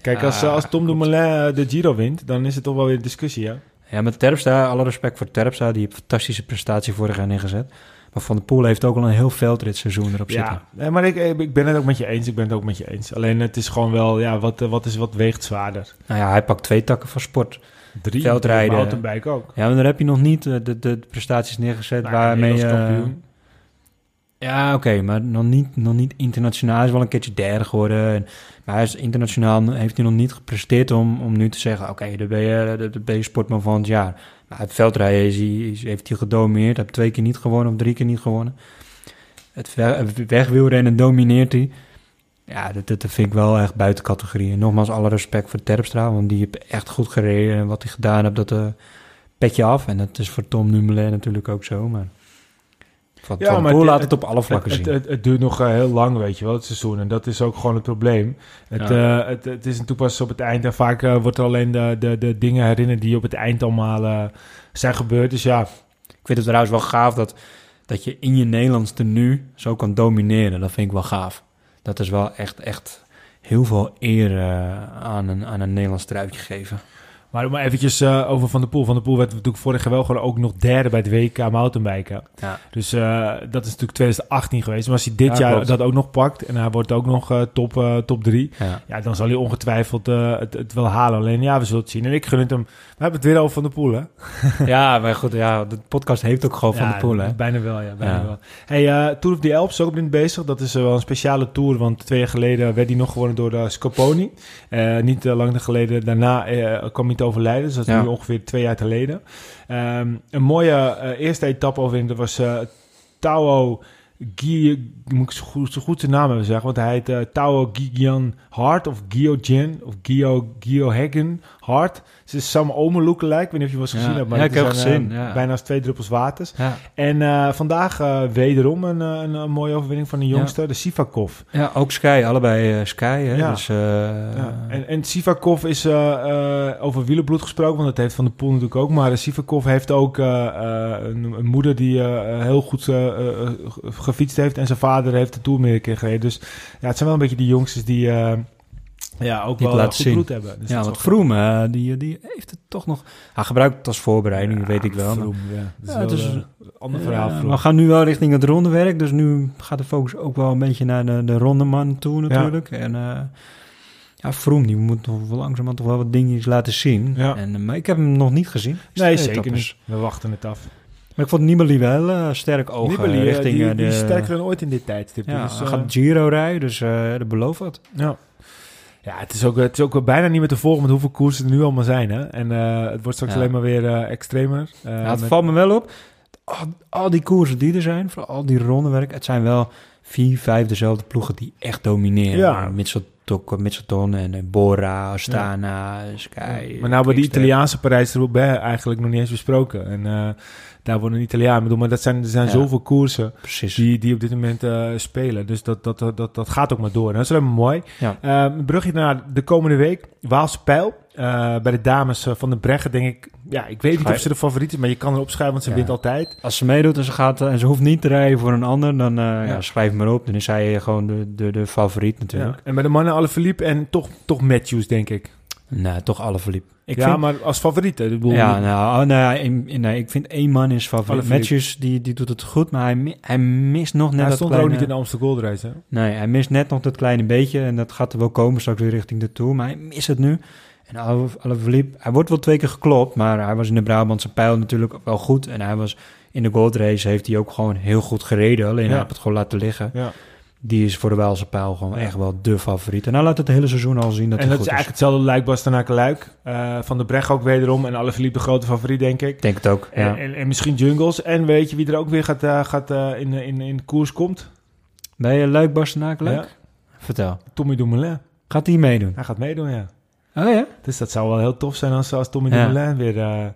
Kijk, als, Ja, als Tom goed. Dumoulin eh, de Giro wint, dan is het toch wel weer discussie, hè? Ja, met Terpstra, alle respect voor Terpstra. Die heeft een fantastische prestatie vorig jaar neergezet. Maar Van der Poel heeft ook al een heel veldritseizoen erop zitten. Ja, nee, maar ik, ik ben het ook met je eens. Ik ben het ook met je eens. Alleen het is gewoon wel, ja, wat, eh, wat, is, wat weegt zwaarder? Nou ja, hij pakt twee takken van sport. Drie. Veldrijden. Mountainbike ook. Ja, maar dan heb je nog niet eh, de, de prestaties neergezet Nou waarmee... Nederlands eh, ja, oké, maar nog niet, nog niet internationaal. Hij is wel een keertje derde geworden. En, maar hij is internationaal heeft hij nog niet gepresteerd om, om nu te zeggen... oké, dan ben je, ben je sportman van het jaar. Maar het veldrijden is is- heeft hij gedomineerd. Hij heeft twee keer niet gewonnen of drie keer niet gewonnen. Het wegwielrennen domineert hij. Ja, dat, dat vind ik wel echt buiten categorie. En nogmaals, alle respect voor Terpstra, want die heeft echt goed gereden. En wat hij gedaan heeft, dat eh petje af. En dat is voor Tom Dumoulin natuurlijk ook zo. Maar van Ja, maar het- laat het op alle vlakken het, zien. Het, het, het duurt nog eh, heel lang, weet je wel, het seizoen. En dat is ook gewoon het probleem. Het, Ja. eh, het, het is natuurlijk pas op het eind. En vaak wordt er alleen de, de, de dingen herinnerd die op het eind allemaal zijn gebeurd. Dus ja, Ik vind het trouwens wel gaaf dat, dat je in je Nederlands tenue zo kan domineren. Dat vind ik wel gaaf. Dat is wel echt, echt heel veel eer eh, aan, een, aan een Nederlands truitje geven. Maar om maar eventjes eh, over Van der Poel. Van der Poel werd natuurlijk vorig jaar wel gewoon ook nog derde bij het WK mountainbiken. Ja. Dus eh, dat is natuurlijk 2018 geweest. Maar als hij dit Ja, jaar klopt. dat ook nog pakt en hij wordt ook nog eh, top, top drie... Ja. Ja, dan zal hij ongetwijfeld het, het wel halen. Alleen ja, we zullen het zien. En ik gun het hem. We hebben het weer over Van der Poel, hè? (laughs) ja, maar goed, ja, de podcast heeft ook gewoon Van Ja, de Poel, hè? Bijna wel, ja. Bijna wel. Hey, Tour of the Alps ook dit bezig. Dat is wel een speciale tour, want twee jaar geleden werd hij nog gewonnen door Scoponi. Niet lang geleden daarna kwam hij overlijden, dus dat is Ja. nu ongeveer twee jaar geleden. Ehm, een mooie eh, eerste etappe overwinning, dat was eh Tao Guy, moet ik zo goed, zo goed zijn naam hebben zeggen, want hij heet eh Tao Gigian Hart of Gio Jin of Gio, Gio Hagen Hart. Ze is Sam Omer lookalike, ik weet niet of je Ja. gezien hebt, maar Ja, ik heb een, gezien, eh, ja. bijna als twee druppels waters. Ja, En eh, vandaag eh, wederom een, een, een mooie overwinning van de jongste, de Sivakov. ja ook Sky, allebei Sky, hè? Ja. Dus, Ja, en, en Sivakov is over wielenbloed gesproken, want dat heeft Van de Poel natuurlijk ook. Maar Sivakov heeft ook een, een moeder die heel goed ge- gefietst heeft. En zijn vader heeft de Tour meer keer gereden. Dus ja, het zijn wel een beetje die jongsters die ja, ook wel laten goed zien. bloed hebben. Dus ja, want Vroom, eh, die, die heeft het toch nog... Hij gebruikt het als voorbereiding, Ja, weet ik wel. maar- ja. Dat Ja, het is- eh, een ander verhaal. Vroom. we gaan nu wel richting het rondewerk, dus nu gaat de focus ook wel een beetje naar de, de rondeman toe natuurlijk. En eh ja, Vroom, die moet nog wel langzamerhand toch wel wat dingetjes laten zien. Ja. En, eh, maar ik heb hem nog niet gezien. nee, zeker etappes. niet. We wachten het af. Maar ik vond Nibali wel eh, sterk ogen Nibali, eh, richting die, eh, die is sterker dan ooit in dit tijdstip. ja, dus, eh, gaat Giro rijden, dus eh dat belooft wat. Ja. Ja, het is, ook, het is ook bijna niet meer te volgen met hoeveel koersen er nu allemaal zijn. Hè? En eh, het wordt straks Ja. alleen maar weer eh, extremer. Eh, Ja, het met- valt me wel op. Al, al die koersen die er zijn, voor al die rondewerk, het zijn wel vier, vijf dezelfde ploegen die echt domineren. Ja. Mitchelton, Mitchelton en Bora, Astana, Sky. maar nou, bij die Quickstep. Italiaanse Parijs-Roubaix eigenlijk nog niet eens besproken. En eh, daar worden een Italiaan bedoel, maar dat zijn, er zijn Ja. zoveel koersen Precies. die, die op dit moment eh, spelen. Dus dat, dat, dat, dat, dat gaat ook maar door. En dat is alleen maar mooi. Ja. Eh, brugje naar de komende week. Waalse Pijl. Eh, bij de dames eh, van de Breggen denk ik... Ja, ik weet niet of ze de favoriet is, maar je kan erop schrijven, want ze Ja. wint altijd. Als ze meedoet en ze, gaat, eh, en ze hoeft niet te rijden voor een ander, dan ja. Ja. schrijf maar op. Dan is zij gewoon de, de, de favoriet natuurlijk. En bij de mannen alle verliep en toch, toch Matthews, denk ik. Nee, toch alle verliep. Ik ja, vind, maar als favoriet. ja, nou, oh, nou, een- nee, ik vind één man is favoriet. Matthews, die, die doet het goed, maar hij, hij mist nog net hij dat stond er kleine... ook niet in de Amsterdam Gold Race, hè? Nee, hij mist net nog dat kleine beetje. En dat gaat er wel komen straks weer richting de Tour. Maar hij mist het nu. En Ala- Alaphilippe, hij wordt wel twee keer geklopt. Maar hij was in de Brabantse pijl natuurlijk wel goed. En hij was in de Gold Race heeft hij ook gewoon heel goed gereden. Alleen Ja. hij heeft het gewoon laten liggen. Ja. Die is voor de Waalse pijl gewoon echt wel de favoriet. En hij laat het hele seizoen al zien dat en hij dat goed is eigenlijk hetzelfde lijkt Bastenaken Luik. Eh, van de Brecht ook wederom. En alle verliep de grote favoriet, denk ik. Denk het ook, ja. En, en, en misschien Jungles. En weet je wie er ook weer gaat, eh, gaat eh, in, in, in de koers komt? Ben je Luik Bastenaak leuk? Ja. Vertel. Tommy Dumoulin. Gaat hij meedoen? Hij gaat meedoen, ja. Oh ja? Dus dat zou wel heel tof zijn als, als Tommy Ja. Dumoulin weer eh,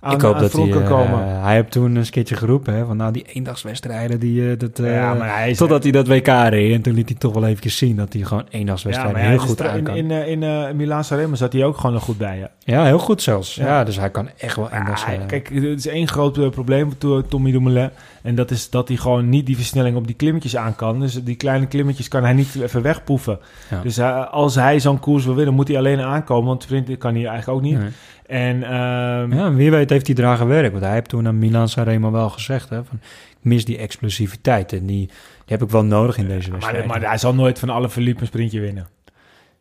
aan, ik hoop aan dat het hij... kan eh, komen. hij heeft toen een keertje geroepen, hè. Van nou, die eendagswedstrijden, die... eh, dat, eh, ja, maar hij is... Totdat hij dat WK reed. En toen liet hij toch wel even zien dat hij gewoon eendagswedstrijden ja, heel goed aan in, kan. in, in eh Milaan Sanremo zat hij ook gewoon nog goed bij, ja. ja, heel goed zelfs. Ja. Ja. dus hij kan echt wel eendagswedstrijden. kijk, er is één groot probleem voor Tommy Dumoulin. En dat is dat hij gewoon niet die versnelling op die klimmetjes aan kan. Dus die kleine klimmetjes kan hij niet even wegpoeven. Dus als hij zo'n koers wil winnen, moet hij alleen aankomen. Want sprinten kan hij eigenlijk ook niet. Nee. En ehm, Ja, wie weet heeft hij eraan gewerkt. Want hij heeft toen aan Milan Sanremo wel gezegd, hè, van, ik mis die explosiviteit. En die, die heb ik wel nodig in deze wedstrijd. maar, maar hij zal nooit van alle verliep een sprintje winnen.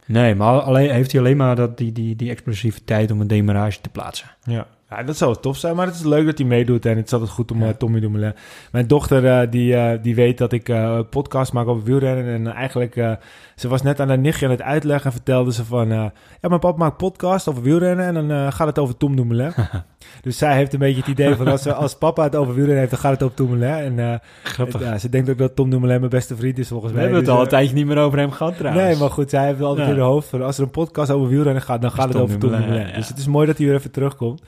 Nee, maar alleen, heeft hij alleen maar dat, die, die, die explosiviteit om een demarage te plaatsen. Ja. Ja, dat zou tof zijn. Maar het is leuk dat hij meedoet. En het is altijd goed om Ja. eh, Tommy Dumoulin. Mijn dochter, eh, die, eh, die weet dat ik podcast maak over wielrennen. En eigenlijk, ze was net aan haar nichtje aan het uitleggen. En vertelde ze van, ja, mijn papa maakt podcast over wielrennen. En dan gaat het over Tom Dumoulin. (laughs) dus zij heeft een beetje het idee van, als, (laughs) als papa het over wielrennen heeft, dan gaat het over Dumoulin. En Grappig. ze denkt ook dat Tom Dumoulin mijn beste vriend is, volgens We mij. hebben het Dus, al een tijdje niet meer over hem gehad trouwens. Nee, maar goed, zij heeft altijd Ja. in haar hoofd van als er een podcast over wielrennen gaat, dan gaat het Tom over Tom Dumoulin, Dumoulin. ja. Dus het is mooi dat hij weer even terugkomt.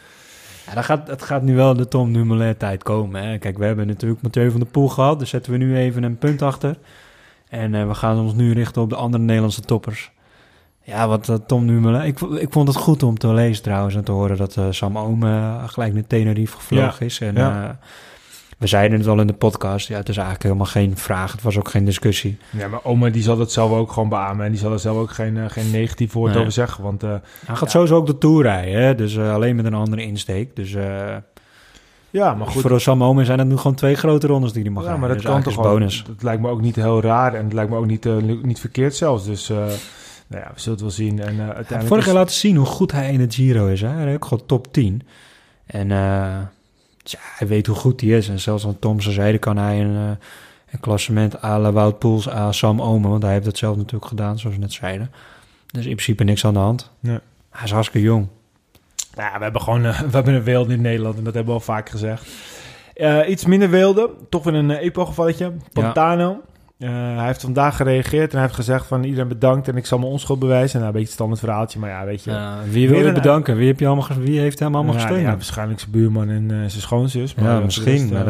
Ja, dan gaat, het gaat nu wel de Tom Dumoulin tijd komen. Hè. Kijk, we hebben natuurlijk Mathieu van der Poel gehad. Dus zetten we nu even een punt achter. En eh, we gaan ons nu richten op de andere Nederlandse toppers. Ja, wat eh, Tom Dumoulin... Ik, ik vond het goed om te lezen trouwens en te horen dat eh, Sam Oom eh, gelijk naar Tenerife gevlogen is. En ja. We zeiden het al in de podcast. Ja, het is eigenlijk helemaal geen vraag. Het was ook geen discussie. Ja, maar oma die zal dat zelf ook gewoon beamen. En die zal er zelf ook geen, eh, geen negatief woord Nee. over zeggen. Want eh, Hij gaat Ja. sowieso ook de Tour rijden. Hè? Dus eh, alleen met een andere insteek. Dus... ja, maar goed. Voor Sam Omen zijn het nu gewoon twee grote rondes die hij mag Ja, rijden. maar dat Dus kan toch wel. bonus. Dat lijkt me ook niet heel raar. En het lijkt me ook niet, niet verkeerd zelfs. Dus nou ja, we zullen het wel zien. En, heeft uiteindelijk vorig jaar is- laten zien hoe goed hij in het Giro is. Hè? Hij ook gewoon top 10. En ja, hij weet hoe goed hij is. En zelfs aan Thompson zeiden kan hij een, eh, een klassement à la Wout Poels, à Sam Omen. Want hij heeft dat zelf natuurlijk gedaan, zoals we net zeiden. Dus in principe niks aan de hand. Ja. Hij is hartstikke jong. Nou we hebben gewoon eh, (laughs) we hebben een weelde in Nederland. En dat hebben we al vaak gezegd. Eh, iets minder weelde. Toch weer een epo-gevalletje. Pantano. Eh, hij heeft vandaag gereageerd en hij heeft gezegd van iedereen bedankt en ik zal mijn onschuld bewijzen. Nou, een beetje een standaard verhaaltje, maar ja, weet je. Uh, wie wil je een- bedanken? Wie, heb je allemaal, wie heeft hem allemaal gesteund? Ja, waarschijnlijk zijn buurman en eh, zijn schoonzus. Maar Ja, misschien. rest, Maar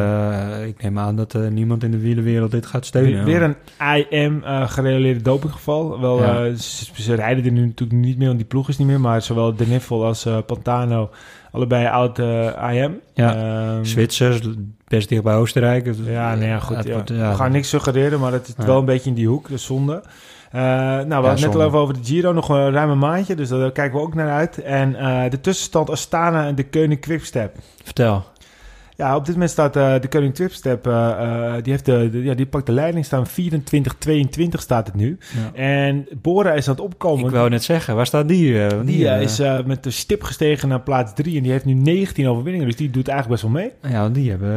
eh, ik neem aan dat niemand in de wielenwereld dit gaat steunen. weer, weer een IM gerelateerd dopinggeval. Wel, Ja. ze, ze rijden er nu natuurlijk niet meer, want die ploeg is niet meer. Maar zowel De Niffel als Pantano, allebei oud IM. Ja. Ehm, Zwitsers, best dicht bij Oostenrijk. Ja, nee, ja, goed. ja. We gaan niks suggereren, maar het is wel een beetje in die hoek, dus zonde. Eh, nou, we hadden het net al even over de Giro, nog een ruim een maandje, dus daar kijken we ook naar uit. En eh, de tussenstand Astana en de Koning Quickstep. Vertel. Ja, op dit moment staat eh, de Koning Twipstep, eh, die, heeft de, de- ja, die pakt de leiding staan. 24-22 staat het nu. Ja. En Bora is aan het opkomen. Ik wou net zeggen, waar staat die? want die is met de stip gestegen naar plaats 3 en die heeft nu 19 overwinningen. Dus die doet eigenlijk best wel mee. Ja, want die hebben...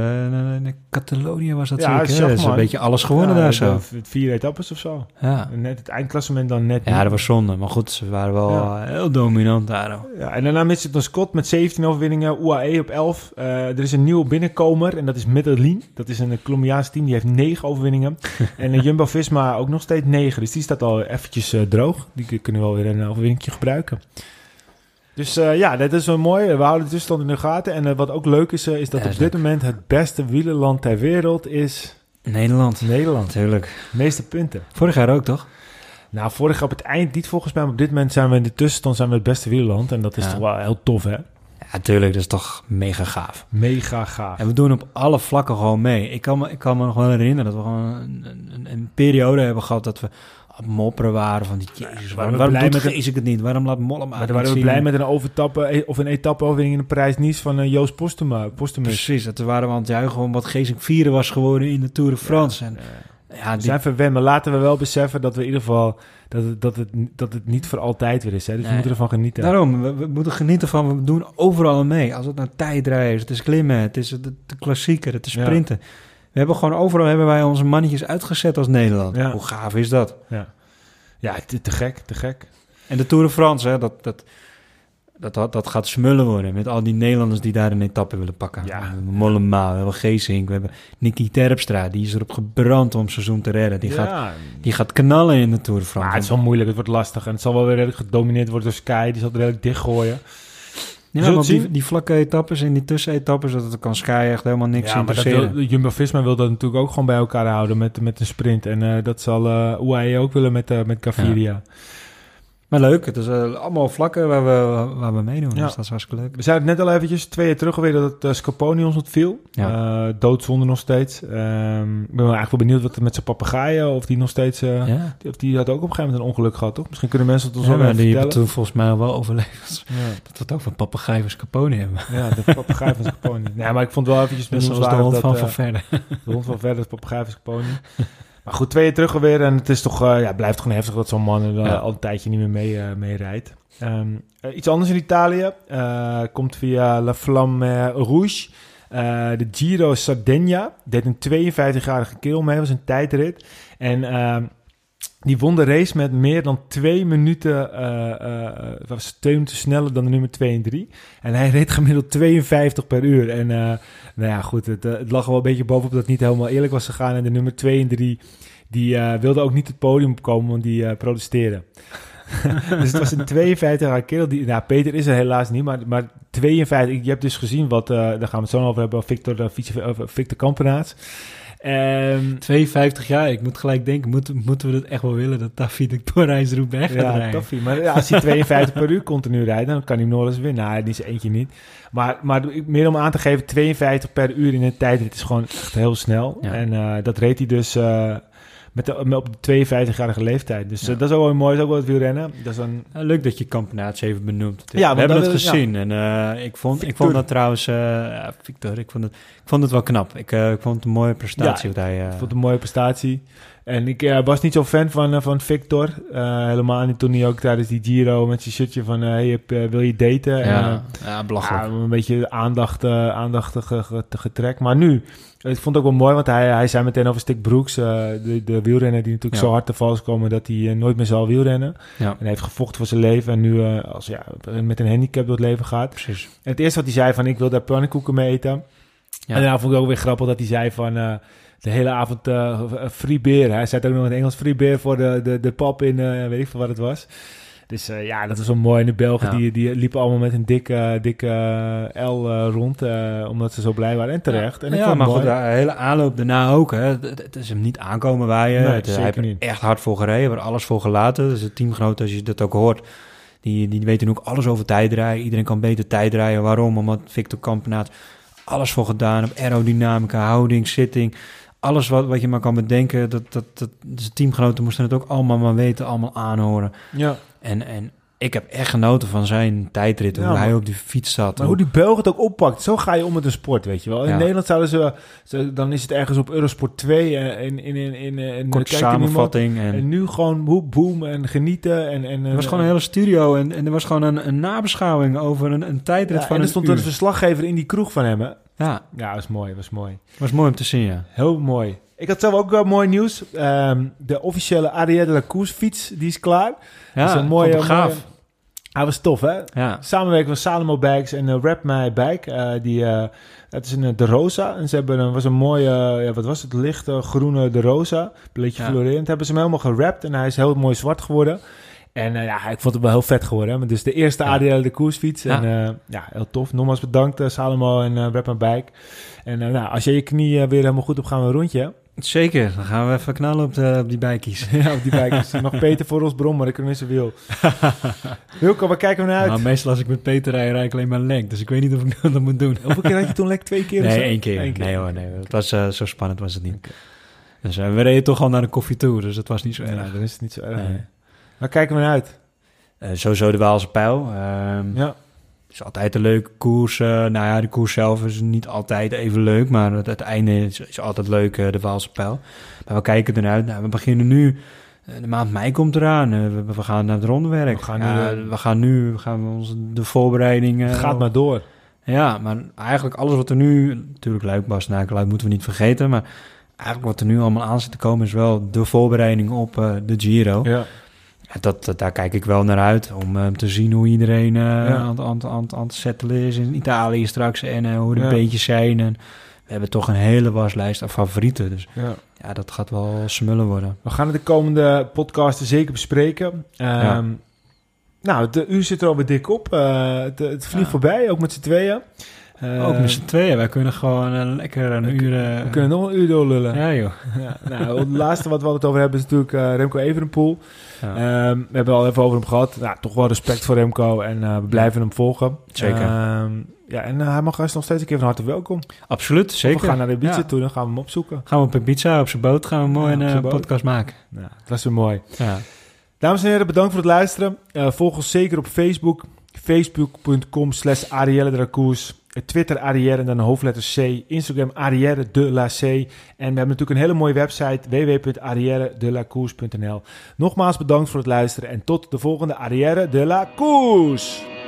in Catalonië was dat Ja, zeker. Dat is een beetje alles gewonnen Ja, daar zo. Vier etappes of zo. Ja. Net het eindklassement dan net ja, niet. dat was zonde. Maar goed, ze waren wel heel dominant daar. Ja, en daarna Mitchelton Scott met 17 overwinningen, UAE op 11. Eh, er is een nieuwe binnenkomer en dat is Medellin. Dat is een Colombiaans team, die heeft 9 overwinningen. (laughs) en Jumbo-Visma ook nog steeds 9, dus die staat al eventjes eh, droog. Die kunnen wel weer een overwinningje gebruiken. Dus eh, ja, dat is wel mooi. We houden de tussenstand in de gaten. En eh, wat ook leuk is, is dat Ja, op dit leuk. moment het beste wielerland ter wereld is Nederland. Nederland. De meeste punten. Vorig jaar ook, toch? Nou, vorig jaar op het eind niet volgens mij, maar op dit moment zijn we in de tussenstand zijn we het beste wielerland. En dat is Ja. toch wel heel tof, hè? Ja, tuurlijk. Dat is toch mega gaaf. Mega gaaf. En we doen op alle vlakken gewoon mee. Ik kan me, ik kan me nog wel herinneren dat we gewoon een, een, een periode hebben gehad dat we mopperen waren van die jezus, waren waarom, blij doet met Gees ik het niet? Waarom laat Mollema Maar waren niet we zien? blij met een overtappen eh, of een etappe-overwinning in de prijs Nice van eh, Joost Postuma. Postumus. Precies, dat waren we aan het juichen om wat Geesink vierde was geworden in de Tour de France. En, ja, We die, zijn verwend, maar laten we wel beseffen dat we in ieder geval dat het, dat het, dat het niet voor altijd weer is. Hè? Dus we Nee. moeten ervan genieten. daarom, we, we moeten genieten van, we doen overal mee. Als het nou tijdrijden is, het is klimmen, het is de, de klassieker, het is Ja. sprinten. We hebben gewoon overal hebben wij onze mannetjes uitgezet als Nederland. Ja. Hoe gaaf is dat? Ja, te, te gek, te gek. En de Tour de France, hè, dat, dat, dat, dat, dat gaat smullen worden met al die Nederlanders die daar een etappe willen pakken. Ja. We hebben Mollema, we hebben Geesink, we hebben Nicky Terpstra. Die is erop gebrand om het seizoen te redden. Die, gaat, die gaat knallen in de Tour de France. maar het is wel moeilijk, het wordt lastig. En het zal wel weer redelijk gedomineerd worden door Sky. Die zal het redelijk dichtgooien. ja, die, die vlakke etappes en die tussenetappes, dat kan Sky echt helemaal niks ja, maar dat interesseren. wil, Jumbo-Visma wil dat natuurlijk ook gewoon bij elkaar houden met, met een sprint. En eh, dat zal eh UAE ook willen met, eh met Gaviria. Maar leuk, het is eh, allemaal vlakken waar we, waar we meedoen. Ja. Dus dat is hartstikke leuk. We zeiden het net al eventjes, twee jaar terug alweer, dat uh, Scaponi ons ontviel. Ja. Eh, doodzonde nog steeds. Ehm, ik ben wel eigenlijk wel benieuwd wat er met zijn papegaaien, of die nog steeds... ja. Of die had ook op een gegeven moment een ongeluk gehad, toch? Misschien kunnen mensen het ons Ja, wel die hebben toen volgens mij wel overleefd. (laughs) Dat we het ook van papegaai van hebben. Ja, de papegaai van Scaponi. Nee, maar ik vond het wel eventjes (laughs) Net zoals de hond dat, van Van Verder. De hond van verder, de papegaai van Scaponi. (laughs) maar goed, twee jaar terug alweer. En het is toch, eh, ja, blijft gewoon heftig dat zo'n man er eh, Ja. al een tijdje niet meer mee, mee rijdt. Ehm, eh, iets anders in Italië. komt via La Flamme Rouge. De Giro Sardegna. Deed een 52-jarige kerel mee. was een tijdrit. En ehm, die won de race met meer dan twee minuten, eh, eh, was twee minuten sneller dan de nummer 2 en 3. En hij reed gemiddeld 52 per uur. En eh, nou ja, goed, het, eh, het lag wel een beetje bovenop dat het niet helemaal eerlijk was gegaan. En de nummer 2 en 3, die eh wilden ook niet het podium opkomen, want die eh protesteerden. (laughs) dus het was een 52-jarige kerel. Die, nou, Peter is er helaas niet, maar, maar 52. Je hebt dus gezien wat, eh, daar gaan we het zo over hebben, Victor, uh, uh, Victor Kampenaerts. Ehm 52 jaar, ik moet gelijk denken, moeten, moeten we dat echt wel willen dat David door Rijnsroepweg gaat Ja, rijden? toffie. Maar ja, als hij 52 per uur continu rijdt, dan kan hij nog eens winnen. Nou, die is eentje niet. Maar, maar meer om aan te geven, 52 per uur in een tijdrit is gewoon echt heel snel. Ja. En uh, dat reed hij dus uh, met de, met op de 52-jarige leeftijd. Dus Ja. uh, dat is ook wel mooi, dat is ook wel het wielrennen. Dat is. Ja, leuk dat je Kampenaerts even benoemt. Ja, we hebben dat het gezien en eh, ik, vond, ik vond dat trouwens, eh, Victor, ik vond, het, ik vond het wel knap. Ik, eh, ik vond het een mooie prestatie. Ja, hij, eh, Ik vond het een mooie prestatie. En ik eh, was niet zo fan van, eh, van Victor. Eh, helemaal niet toen hij ook tijdens die Giro met zijn shirtje van... eh, hey, heb, eh, wil je daten? En, eh, ja, ja, belachelijk. Ja, een beetje aandacht, uh, aandacht ge, ge, getrek. Maar nu, ik vond het ook wel mooi, want hij, hij zei meteen over Stick Brooks, uh, de, de wielrenner die natuurlijk Ja. zo hard te vals komen dat hij uh, nooit meer zal wielrennen. Ja. En hij heeft gevochten voor zijn leven en nu uh, als, ja, met een handicap door het leven gaat. Precies. En het eerste wat hij zei van, ik wil daar pannenkoeken mee eten. Ja. En daarna vond ik ook weer grappig dat hij zei van... Uh, de hele avond uh, free beer. Hij zei het ook nog in het Engels free beer voor de, de, de pap in, uh, weet ik veel wat het was. Dus uh, ja, dat was wel mooi. En de Belgen Ja. die, die liepen allemaal met een dikke, dikke L rond, omdat ze zo blij waren. En terecht. En ik ja, vond maar het goed, de hele aanloop daarna ook. Hè. Het, het is hem niet aankomen waaien. Nee, het, hij heeft er echt hard voor gereden. Er alles voor gelaten. Dus de teamgenoot, als je dat ook hoort... Die, die weten ook alles over tijdrijden. Iedereen kan beter tijdrijden. Waarom? Omdat Victor Kampenaert alles voor gedaan. Op aerodynamica, houding, zitting. Alles wat, wat je maar kan bedenken. Dat, dat, dat, dus de teamgenoten moesten het ook allemaal maar weten. Allemaal aanhoren. Ja. En, en ik heb echt genoten van zijn tijdrit. Ja, hoe hij op die fiets zat. Maar hoe die Belg het ook oppakt, zo ga je om met een sport, weet je wel. In Ja. Nederland zouden ze, ze- dan is het ergens op Eurosport 2 en in, in, in, in, Korte samenvatting. En, En nu gewoon boem, boem en genieten. En, en, er was gewoon een hele studio en, en er was gewoon een, een nabeschouwing over een, een tijdrit ja, van en er stond een verslaggever in die kroeg van hem. Hè? Ja, Ja, was mooi, was mooi. was mooi om te zien, ja. Heel mooi. Ik had zelf ook wel mooi nieuws. Ehm, de officiële Arielle de la Course fiets, die is klaar. Ja, Dat is een mooie, gaaf. mooie- Hij was tof, hè? Ja, Samenwerking van Salamo Bags en uh, Rap My Bike. eh, die, eh, dat is een eh, De Rosa. En ze hebben een, was een mooie, eh, ja, wat was het, lichte groene De Rosa. Een beetje Ja. florerend. Hebben ze hem helemaal gerapt en hij is heel mooi zwart geworden. En eh, ja, ik vond het wel heel vet geworden. Hè? Dus de eerste Ja. ADL de koersfiets. En eh, ja, heel tof. Nogmaals bedankt eh, Salamo en eh, Rap My Bike. En eh, nou, als je je knie eh, weer helemaal goed op gaan we een rondje. Zeker. Dan gaan we even knallen op, de, op die bikies. (laughs) ja, op die bike. (laughs) Nog Peter voor ons brom, maar ik kan niet zoveel. Wilco, waar kijken we naar uit? Maar meestal als ik met Peter rij, rijd ik alleen maar lek. Dus ik weet niet of ik (laughs) dat moet doen. Hoeveel keer had je toen lek? Twee keer? of Nee, één keer. Eén Nee hoor, nee. hoor. Het was, eh, zo spannend was het niet. Dus eh, we reden toch al naar de koffie toe, dus het was niet zo Ja, erg. dan is het niet zo erg. Nee. Waar kijken we naar uit? Eh, sowieso de Waalse Pijl. Ehm, Ja. Het is altijd een leuke koers. eh, nou ja, de koers zelf is niet altijd even leuk, maar het, het einde is, is altijd leuk, eh, de Waalse Pijl. Maar we kijken ernaar. Nou, we beginnen nu. eh, De maand mei komt eraan. we, we gaan naar het rondewerk. We gaan nu, we gaan nu gaan we onze, de voorbereidingen. Het gaat maar door. Ja, maar eigenlijk alles wat er nu... Natuurlijk Luik, Bastenaken, Luik moeten we niet vergeten. Maar eigenlijk wat er nu allemaal aan zit te komen... is wel de voorbereiding op de Giro. Ja. Dat, dat- daar kijk ik wel naar uit. Om eh, te zien hoe iedereen eh, Ja. aan, aan, aan, aan het settelen is in Italië straks. En eh, hoe de Ja. beetjes zijn. En we hebben toch een hele waslijst aan favorieten. Dus ja. ja, dat gaat wel smullen worden. We gaan het de komende podcasten zeker bespreken. Ja. Nou, de uur zit er alweer dik op. Het, het vliegt voorbij, ook met z'n tweeën. Eh, Ook met z'n tweeën. Wij kunnen gewoon eh, lekker een uur... eh, We kunnen nog een uur doorlullen. Ja, joh. Ja, nou, het laatste wat we het over hebben is natuurlijk eh, Remco Evenepoel. Ja. Ehm, we hebben al even over hem gehad. Nou, toch wel respect voor Remco en eh, we blijven hem volgen. Zeker. Ehm, ja, en eh, hij mag is nog steeds een keer van harte welkom. Absoluut, zeker. We gaan naar de Ibiza Ja. toe, dan gaan we hem opzoeken. Gaan we op een pizza op zijn boot, gaan we mooi een eh, podcast maken. Dat was weer mooi. Ja. Dames en heren, bedankt voor het luisteren. Eh, volg ons zeker op Facebook. Facebook.com slash Arielle. Eh, Twitter Arielle en dan de hoofdletter C. Instagram Arielle de la C. En we hebben natuurlijk een hele mooie website www.arielledelacourse.nl Nogmaals bedankt voor het luisteren en tot de volgende Arielle de la Course.